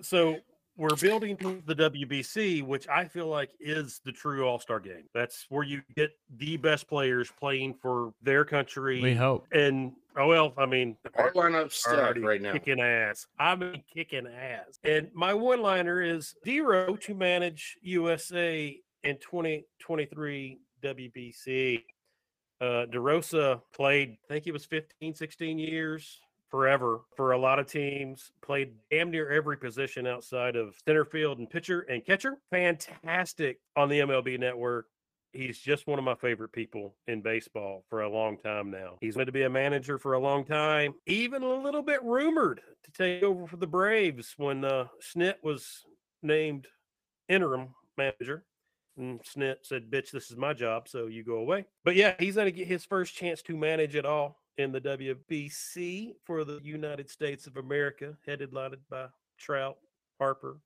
So we're building the WBC, which I feel like is the true All Star game. That's where you get the best players playing for their country. We hope. and oh well, I mean, Our lineup's are stacked already right now. kicking ass. I mean, kicking ass. And my one liner is Dero to manage USA in 2023 WBC. Uh, DeRosa played, I think he was 15, 16 years, forever for a lot of teams. Played damn near every position outside of center field and pitcher and catcher. Fantastic on the MLB network. He's just one of my favorite people in baseball for a long time now. He's going to be a manager for a long time, even a little bit rumored to take over for the Braves when uh, Snit was named interim manager. And Snit said, Bitch, this is my job, so you go away. But yeah, he's going to get his first chance to manage it all in the WBC for the United States of America, headed lighted by Trout, Harper,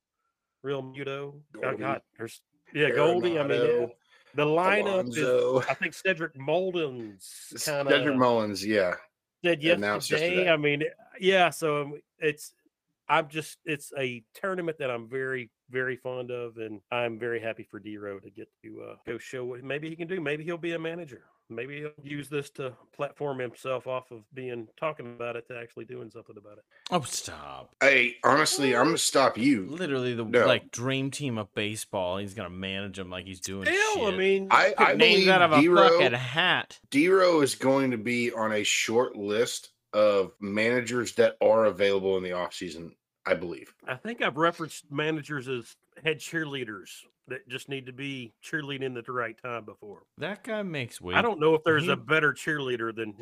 Realmuto. Goldie, God, there's yeah, Goldie. I mean. The lineup is. I think Cedric Molden's kind Cedric Mullins, yeah. said yesterday. yesterday. I mean, yeah. So um, it's. I'm just. It's a tournament that I'm very, very fond of, and I'm very happy for Dero to get to uh, go show what maybe he can do. Maybe he'll be a manager. Maybe he'll use this to platform himself off of being talking about it to actually doing something about it. Oh, stop. Hey, honestly, I'm gonna stop you. Literally the No. like dream team of baseball. He's gonna manage them like he's doing Still, shit. I mean, I, I named believe out of a Dero, fucking hat. Dero is going to be on a short list of managers that are available in the offseason, I believe. I think I've referenced managers as head cheerleaders that just need to be cheerleading at the right time before. That guy makes way. I don't know if there's he- a better cheerleader than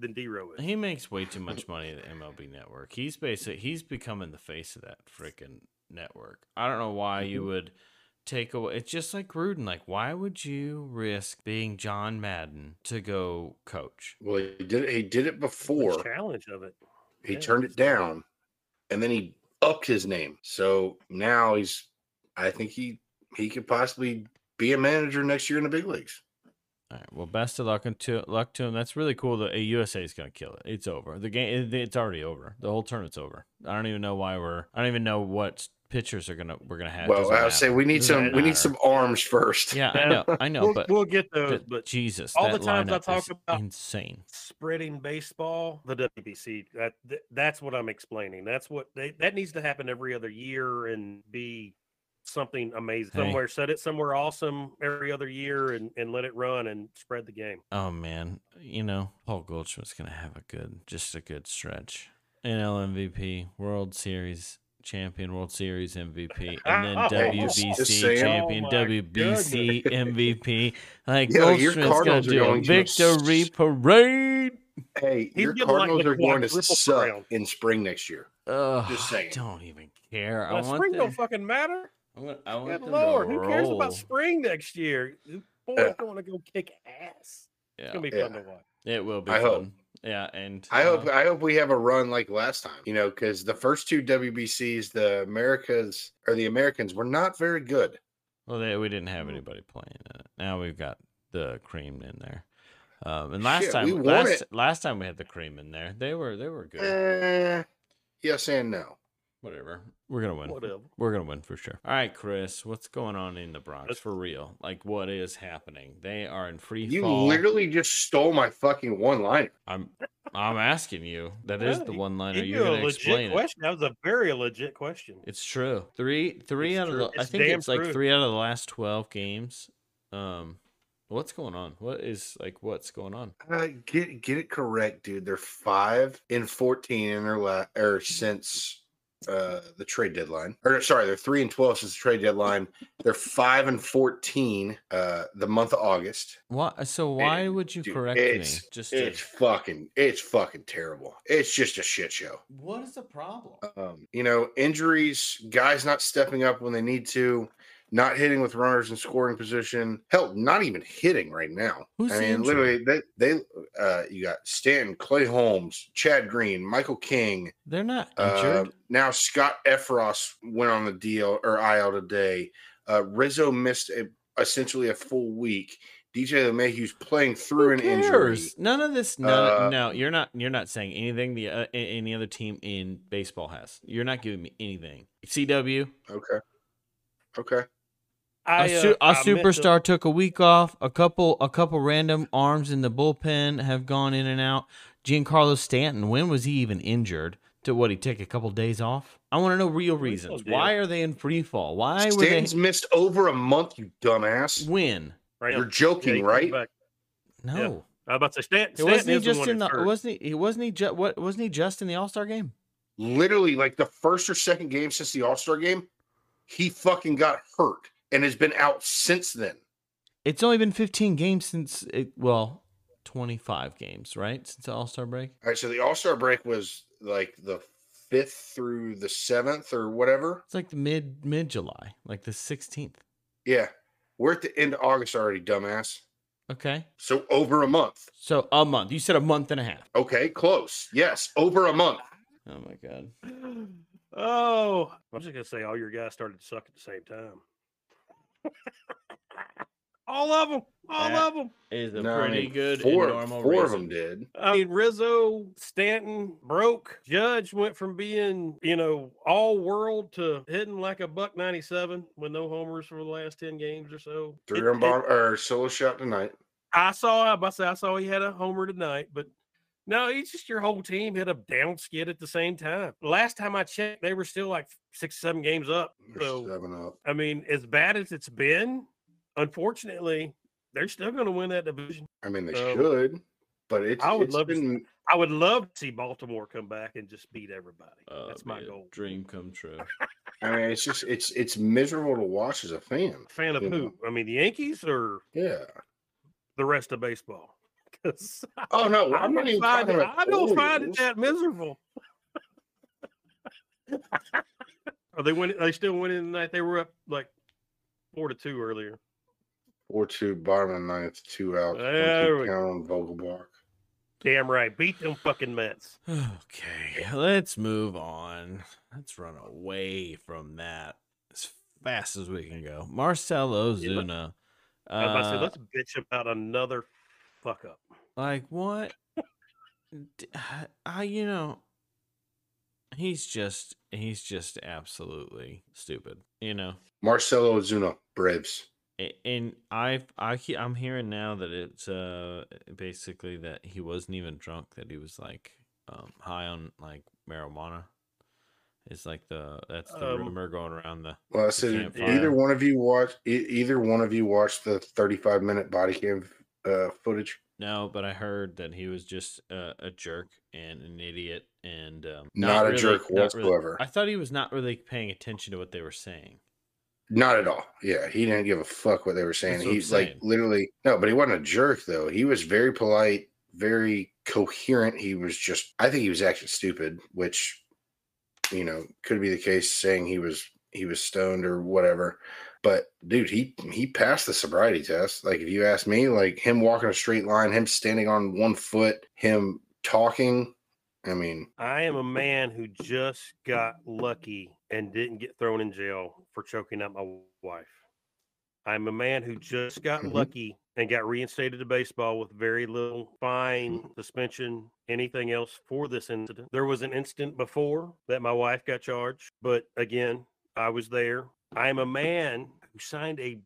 than D Row is. He makes way too much money at the MLB Network. He's basically he's becoming the face of that freaking network. I don't know why you Mm-hmm. would take away. It's just like Gruden. Like, why would you risk being John Madden to go coach? Well, he did it, he did it The before. challenge of it. He Yeah, turned it down, and then he upped his name. So now he's. I think he he could possibly be a manager next year in the big leagues. All right. Well, best of luck to luck to him. That's really cool. The USA is going to kill it. It's over. The game. it- It's already over. The whole tournament's over. I don't even know why we're. I don't even know what pitchers are gonna we're gonna have. well, I would say we need Doesn't some we need some arms first. Yeah, I know. I know. we'll, but we'll get those, but but Jesus, all the times I talk about- insane. spreading baseball, the WBC. That, that that's what I'm explaining. That's what they, that needs to happen every other year and be something amazing Hey. somewhere. Set it somewhere awesome every other year and and let it run and spread the game. Oh man, you know Paul Goldschmidt's gonna have a good, just a good stretch. NL MVP, World Series champion, World Series MVP, and then Oh, WBC champion, Oh, my WBC MVP. Like Yo, Goldschmidt's gonna do going a victory s- parade. Hey, He's your getting like Cardinals are going to quadruple suck crown. in spring next year. Ugh, Just I saying. don't even care. I want spring them, don't fucking matter. I want, I want Good them lord, to who cares about spring next year? Boy, Yeah. it's going to go kick ass. It's Yeah, gonna be Yeah. fun to watch. it will be I fun. hope. Yeah, and I hope uh, I hope we have a run like last time. You know, because the first two WBCs, the Americas or the Americans were not very good. Well, they, we didn't have anybody playing it. Now we've got the cream in there. Um, and last Shit, time, we last, last time we had the cream in there. They were they were good. Eh, yes and no. Whatever. We're gonna win. Whatever. We're gonna win for sure. All right, Chris. What's going on in the Bronx Let's- for real? Like, what is happening? They are in free You fall. literally just stole my fucking one line. I'm I'm asking you. That is the one liner. You're you gonna legit explain it. That was a very legit question. It's true. Three three It's out true. of the I think damn it's like true. three out of the last twelve games. Um what's going on? What is like what's going on? Uh, get get it correct, dude. They're five in fourteen in their la- or since uh the trade deadline. Or sorry, they're three and twelve since the trade deadline. They're five and fourteen uh the month of August. Why so why would you dude, correct me? it's- Just to, It's fucking it's fucking terrible. It's just a shit show. what is the problem? Um, you know, injuries, guys not stepping up when they need to, not hitting with runners in scoring position. Hell, not even hitting right now. Who's I mean, literally, they they uh, you got Stanton, Clay Holmes, Chad Green, Michael King. They're not Uh, now Scott Effross went on the deal or IL today. Uh, Rizzo missed a, essentially a full week. DJ LeMahieu's playing through an injury. None of this. None, Uh, no, you're not. You're not saying anything. The uh, any other team in baseball has. You're not giving me anything. CW. Okay. Okay. I, a, su- uh, a I meant to- superstar took a week off. A couple, a couple random arms in the bullpen have gone in and out. Giancarlo Stanton. When was he even injured? To what he take a couple days off? I want to know real reasons. did. Why are they in free fall? Why were Stanton's missed over a month, you dumbass. when? right You're joking, Yeah, right? back. No, I was about to say Stan, it Stanton wasn't he is the just in the. hurt. Wasn't he? He wasn't he just what? Wasn't he just in the All Star game? Literally, like the first or second game since the All Star game, he fucking got hurt and it has been out since then. It's only been 15 games since it. Well, 25 games, right? Since the All Star break. All right, so the All Star break was like the fifth through the seventh or whatever. It's like the mid mid July, like the 16th. Yeah, we're at the end of August already, dumbass. Okay, So over a month. so a month. You said a month and a half. Okay, close. Yes, over a month. Oh my god. Oh, I'm just gonna say all your guys started to suck at the same time. All of them, all That of them. Is a No, I pretty mean, good Four, and normal four of them did. I mean, Rizzo, Stanton broke. Judge went from being, you know, all world to hitting like a buck 97 with no homers for the last 10 games or so. Three It- run bomb or solo shot tonight. I saw, I must say, I saw he had a homer tonight, but no, it's just your whole team hit a down skid at the same time. Last time I checked, they were still like six, seven games up. So, seven up. I mean, as bad as it's been, unfortunately, they're still going to win that division. I mean, they Um, should. but it's I would it's love to I would love to see Baltimore come back and just beat everybody. Uh, That's my goal. Dream come true. I mean, it's just it's it's miserable to watch as a fan. Fan of who? know. I mean, the Yankees or Yeah. the rest of baseball? 'Cause Oh no, I I'm not don't even find it. I don't find it that miserable. Are they winning? Are they still winning tonight? They were up like four to two earlier. Four two, bottom of the ninth, two out. There we count on Vogelbach. Damn right, beat them fucking Mets. Okay, let's move on. Let's run away from that as fast as we can go. Marcelo Yeah, let- Zuna. I was about to say, Uh, let's bitch about another fuck up. like what? I you know, he's just he's just absolutely stupid. You know, Marcell Ozuna, Braves. A- and I I he- I'm hearing now that it's uh basically that he wasn't even drunk. That he was like um high on like marijuana. It's like the that's the Um, rumor going around the Well, I The said either one of you watch either one of you watched the 35 minute body cam uh, footage. No, but I heard that he was just uh, a jerk and an idiot and um, Not a really- jerk not really- whatsoever. I thought he was not really paying attention to what they were saying. Not at all. Yeah, he didn't give a fuck what they were saying. That's He's like saying. literally no, but he wasn't a jerk though. He was very polite, very coherent. He was just I think he was actually stupid, which you know, could be the case saying he was he was stoned or whatever. But dude, he he passed the sobriety test. Like if you ask me, like him walking a straight line, him standing on one foot, him talking, I mean, I am a man who just got lucky and didn't get thrown in jail for choking out my wife. I'm a man who just got Mhm. lucky and got reinstated to baseball with very little fine, suspension, anything else for this incident. There was an incident before that my wife got charged, but again, I was there. I am a man who signed a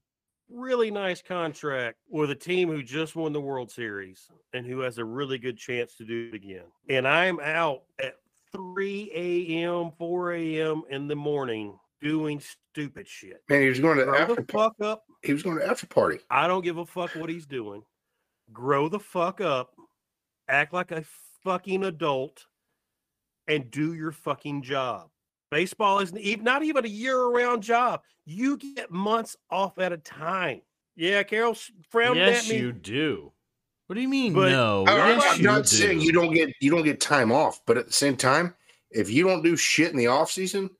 really nice contract with a team who just won the World Series and who has a really good chance to do it again. And I'm out at 3 a.m., 4 a.m. in the morning doing stupid shit. man, he was going to Grow after the fuck up. he was going to after party. I don't give a fuck what he's doing. Grow the fuck up. Act like a fucking adult and do your fucking job. Baseball is even not even a year-round job. You get months off at a time. Yeah, Carol frowned yes, at me. Yes, you do. What do you mean? But- no. I- I'm not, you not do. saying you don't get you don't get time off, but at the same time, if you don't do shit in the off season,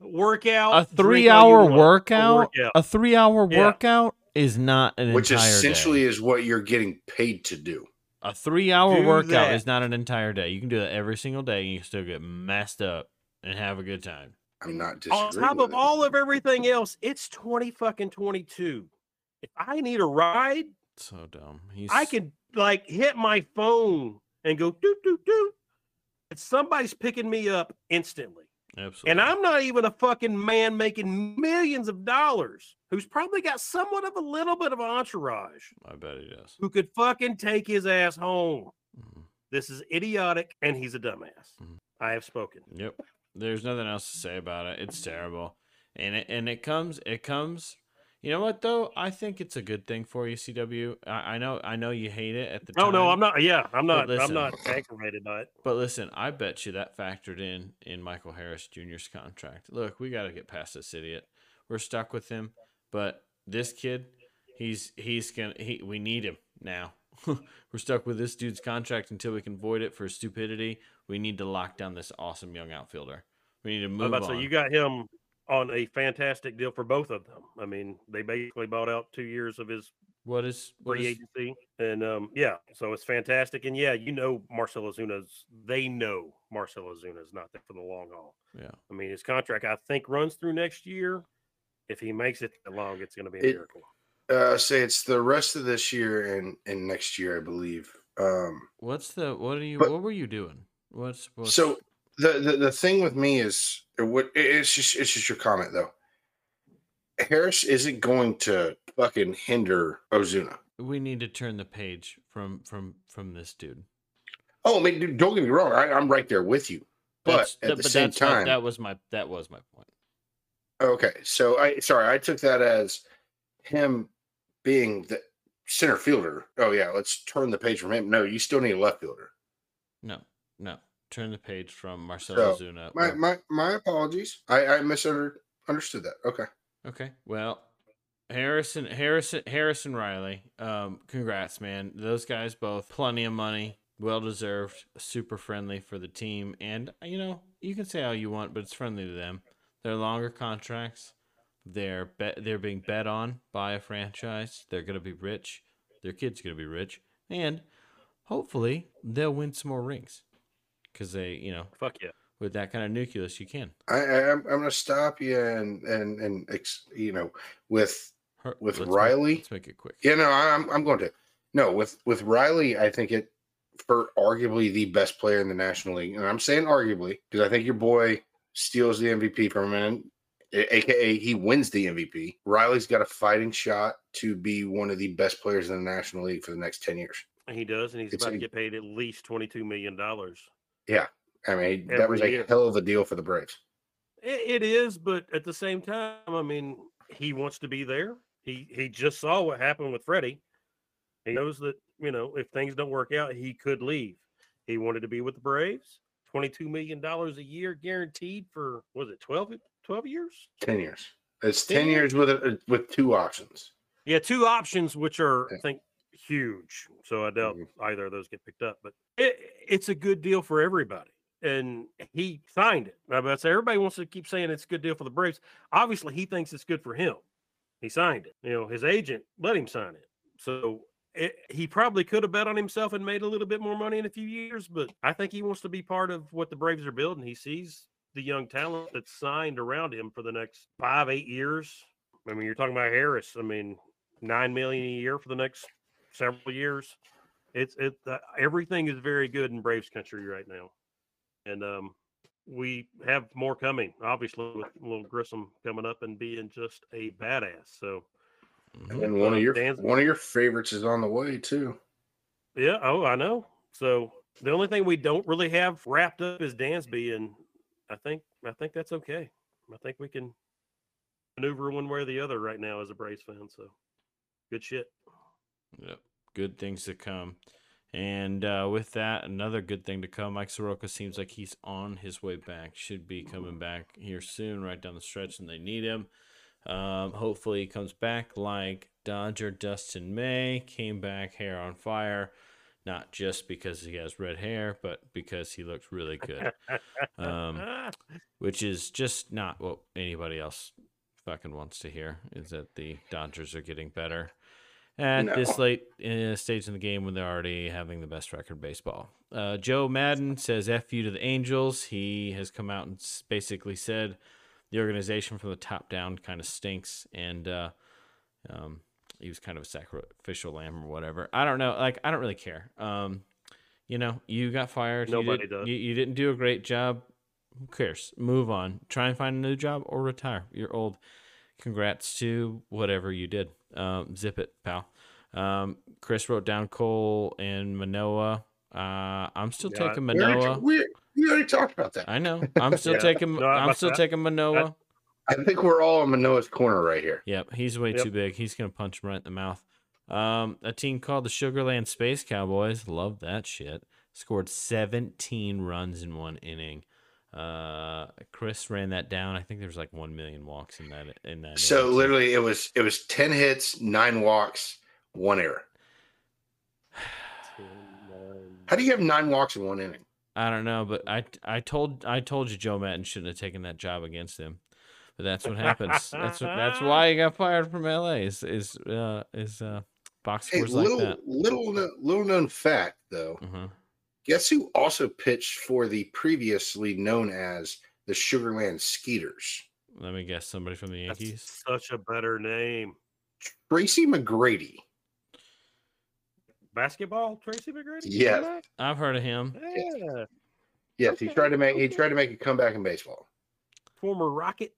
Workout. a drink all you three-hour want, a workout. workout. A three-hour Yeah. workout is not an which entire essentially day. is what you're getting paid to do. A three-hour Do workout that. is not an entire day. You can do that every single day, and you still get messed up and have a good time. I'm not on top of it. all of everything else, it's 20 fucking 22. If I need a ride, So dumb. He's I can like hit my phone and go doot doot doot. And somebody's picking me up instantly. absolutely. And I'm not even a fucking man making millions of dollars who's probably got somewhat of a little bit of entourage I bet he does. who could fucking take his ass home. Mhm. This is idiotic and he's a dumbass. Mhm. I have spoken. Yep. There's nothing else to say about it. It's terrible. And it and it comes it comes you know what though? I think it's a good thing for you, CW. I, I know I know you hate it at the time. Oh no, I'm not. Yeah, I'm not. listen. I'm not aggravated by it. But listen, I bet you that factored in in Michael Harris Jr.'s contract. Look, we got to get past this idiot. We're stuck with him, but this kid, he's he's gonna he we need him now. We're stuck with this dude's contract until we can void it for stupidity. We need to lock down this awesome young outfielder. We need to I was move about on. say you got him on a fantastic deal for both of them. I mean, they basically bought out two years of his what is what free is agency, and um, yeah, so it's fantastic. And yeah, you know, Marcell Ozuna's. They know Marcell Ozuna's not there for the long haul. yeah. I mean, his contract I think runs through next year. If he makes it that long, it's going to be a It- miracle. Uh, say it's the rest of this year and and next year, I believe. Um, What's the what are you But- what were you doing? What's, what's so the, the the thing with me is what it's just it's just your comment though. Harris isn't going to fucking hinder Ozuna. we need to turn the page from from from this dude. Oh, I mean, dude, don't get me wrong. I, I'm right there with you. But That's- at the same that's my- time, that was my that was my point. Okay, so I sorry, I took that as him being the center fielder. Oh yeah, let's turn the page from him. No, you still need a left fielder. No, no. Turn the page from Marcelo So, Zuna. My my my apologies. I I misunderstood that. Okay. Okay. Well, Harrison, Harrison, Harrison Riley. Um, congrats, man. Those guys both plenty of money, well deserved, super friendly for the team, and you know you can say all you want, but it's friendly to them. They're longer contracts. They're bet they're being bet on by a franchise. They're gonna be rich. Their kid's gonna be rich, and hopefully they'll win some more rings. Because they, you know, Fuck yeah. with that kind of nucleus, you can. I, I I'm I'm gonna stop you and and and ex, you know with Her- With let's make- Riley? let's make it quick. yeah no I'm I'm going to no with with Riley I think it for arguably the best player in the National League and I'm saying arguably because I think your boy steals the MVP from him and aka he wins the MVP. Riley's got a fighting shot to be one of the best players in the National League for the next ten years. He does, and he's It's about to get paid at least twenty-two million dollars. I mean that was a year. hell of a deal for the Braves. It, it is, but at the same time, I mean, he wants to be there. He he just saw what happened with Freddie. He knows that you know if things don't work out, he could leave. He wanted to be with the Braves. Twenty-two million dollars a year guaranteed for was it 12, 12 years? Ten years. It's 10 ten years with a, with two options. Yeah, two options, which are I think huge. So I doubt Mhm. either of those get picked up, but it, it's a good deal for everybody. And he signed it. Now, but everybody wants to keep saying it's a good deal for the Braves. Obviously, he thinks it's good for him. He signed it. You know, his agent let him sign it. So it, he probably could have bet on himself and made a little bit more money in a few years. But I think he wants to be part of what the Braves are building. He sees the young talent that's signed around him for the next five, eight years. I mean, you're talking about Harris. I mean, nine million a year for the next several years. It's it uh, everything is very good in Braves country right now, and um, we have more coming. Obviously, with little Grissom coming up and being just a badass. So. And one Uh, of your Dan's- one of your favorites is on the way too. yeah, oh, I know. So the only thing we don't really have wrapped up is Dansby, and I think I think that's okay. I think we can maneuver one way or the other right now as a Braves fan. So good shit. Yep. Good things to come. And uh, with that, another good thing to come. Mike Soroka seems like he's on his way back. Should be coming back here soon, right down the stretch, and they need him. Um, hopefully, he comes back like Dodger Dustin May came back, hair on fire. Not just because he has red hair, but because he looks really good. Um, which is just not what anybody else fucking wants to hear is that the Dodgers are getting better at this No. late uh, stage in the game when they're already having the best record baseball. Uh, Joe Maddon says F you to the Angels. He has come out and basically said the organization from the top down kind of stinks and uh, um, he was kind of a sacrificial lamb or whatever. I don't know. Like, I don't really care. Um, you know, you got fired. Nobody you did, does. You, you didn't do a great job. Who cares? Move on. Try and find a new job or retire. You're old. Congrats to whatever you did. Um, zip it, pal. Um, Chris wrote down Cole and Manoah. Uh, I'm still Yeah, taking We already, Manoah. we, we already talked about that. I know. I'm still Yeah. taking. No, I'm still that- taking Manoah. I think we're all in Manoah's corner right here. Yep, he's way Yep. too big. He's gonna punch him right in the mouth. Um, a team called the Sugar Land Space Cowboys, love that shit. Scored 17 runs in one inning. Uh, Chris ran that down. I think there was like one million walks in that. In that. So literally, it was it was ten hits, nine walks, one error. How do you have nine walks in one inning? I don't know, but I I told I told you Joe Maddon shouldn't have taken that job against him. But that's what happens. that's that's why he got fired from LA. Is is uh is uh box Hey, scores like that. little little known fact though. Uh-huh. Guess who also pitched for the previously known as the Sugar Land Skeeters? Let me guess, somebody from the That's Yankees. such a better name. Tracy McGrady. Basketball, Tracy McGrady. Yes. I've heard of him. Yeah. Yes, he tried to make he tried to make a comeback in baseball. Former Rocket.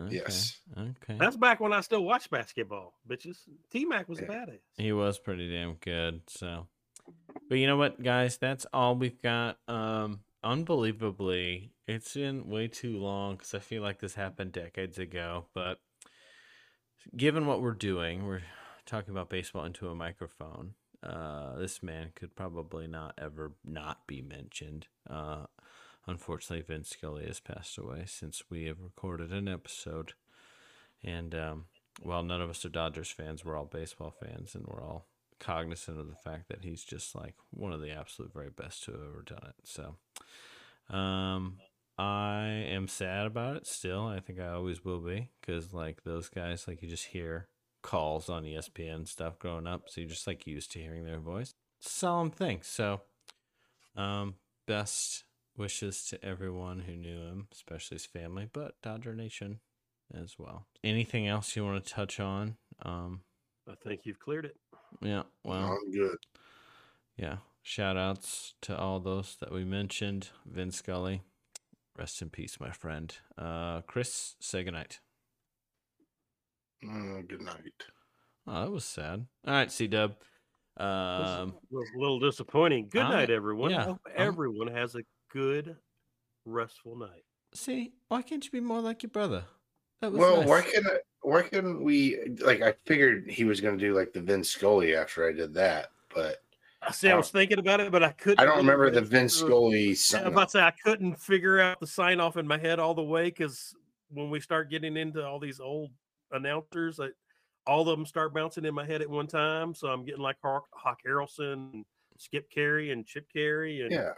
Okay, Yes. Okay. That's back when I still watched basketball, bitches. T Mac was a badass. He was pretty damn good. So, but you know what, guys? That's all we've got. Um, unbelievably, it's been way too long because I feel like this happened decades ago. But given what we're doing, we're talking about baseball into a microphone. Uh, this man could probably not ever not be mentioned. Uh, unfortunately, Vin Scully has passed away since we have recorded an episode. And um, while none of us are Dodgers fans, we're all baseball fans, and we're all cognizant of the fact that he's just like one of the absolute very best to have ever done it. So, um, I am sad about it still. I think I always will be because like those guys, like you just hear calls on ESPN stuff growing up, so you're just like used to hearing their voice. Solemn thing. So, um, best wishes to everyone who knew him, especially his family, but Dodger Nation as well. Anything else you want to touch on? Um, I think you've cleared it. yeah, well, I'm good. yeah. Shout outs to all those that we mentioned. Vin Scully, rest in peace, my friend. Uh, Chris, say goodnight. Uh, good night. Oh, that was sad. All right, C Dub. Um, was a little disappointing. Good I- night, everyone. yeah, I hope I'm- everyone has a good, restful night. see, why can't you be more like your brother? That was Well, nice. why can't I, why couldn't we like? I figured he was going to do like the Vin Scully after I did that, but I see. I was thinking about it, but I couldn't. I don't remember the get Vince through- Scully. I sign was about to say I couldn't figure out the sign off in my head all the way because when we start getting into all these old announcers, I, all of them start bouncing in my head at one time. So I'm getting like Hawk, Hawk Harrelson, and Skip Caray, and Chip Caray, and, Yeah,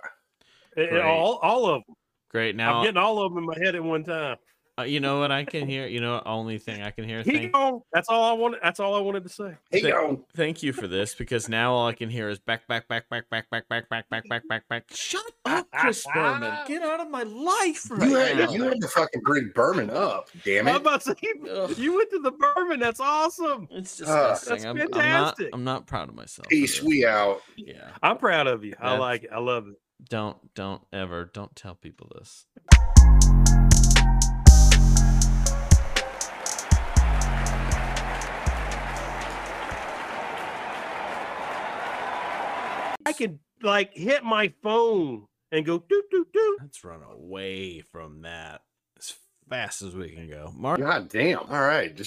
and Great. all all of them. Great. Now I'm getting all of them in my head at one time. Uh, you know what I can hear? You know, only thing I can hear. He Thank, gone. That's all I wanted. That's all I wanted to say. hey Th- yo, thank you for this because now all I can hear is back, back, back, back, back, back, back, back, back, back, back, back. Shut up, Chris Berman. Get out of my life right you had now. you had to fucking bring Berman up. Damn I'm it! about to say you went to the bourbon. That's awesome. It's Ah. disgusting. That's I'm, I'm not. fantastic. I'm not proud of myself. Peace. We out. Yeah. I'm proud of you. I like it. I love it. Don't. Don't ever. Don't tell people this. I could like hit my phone and go doot doot doot. Let's run away from that as fast as we can go. Mark. God damn. All right, just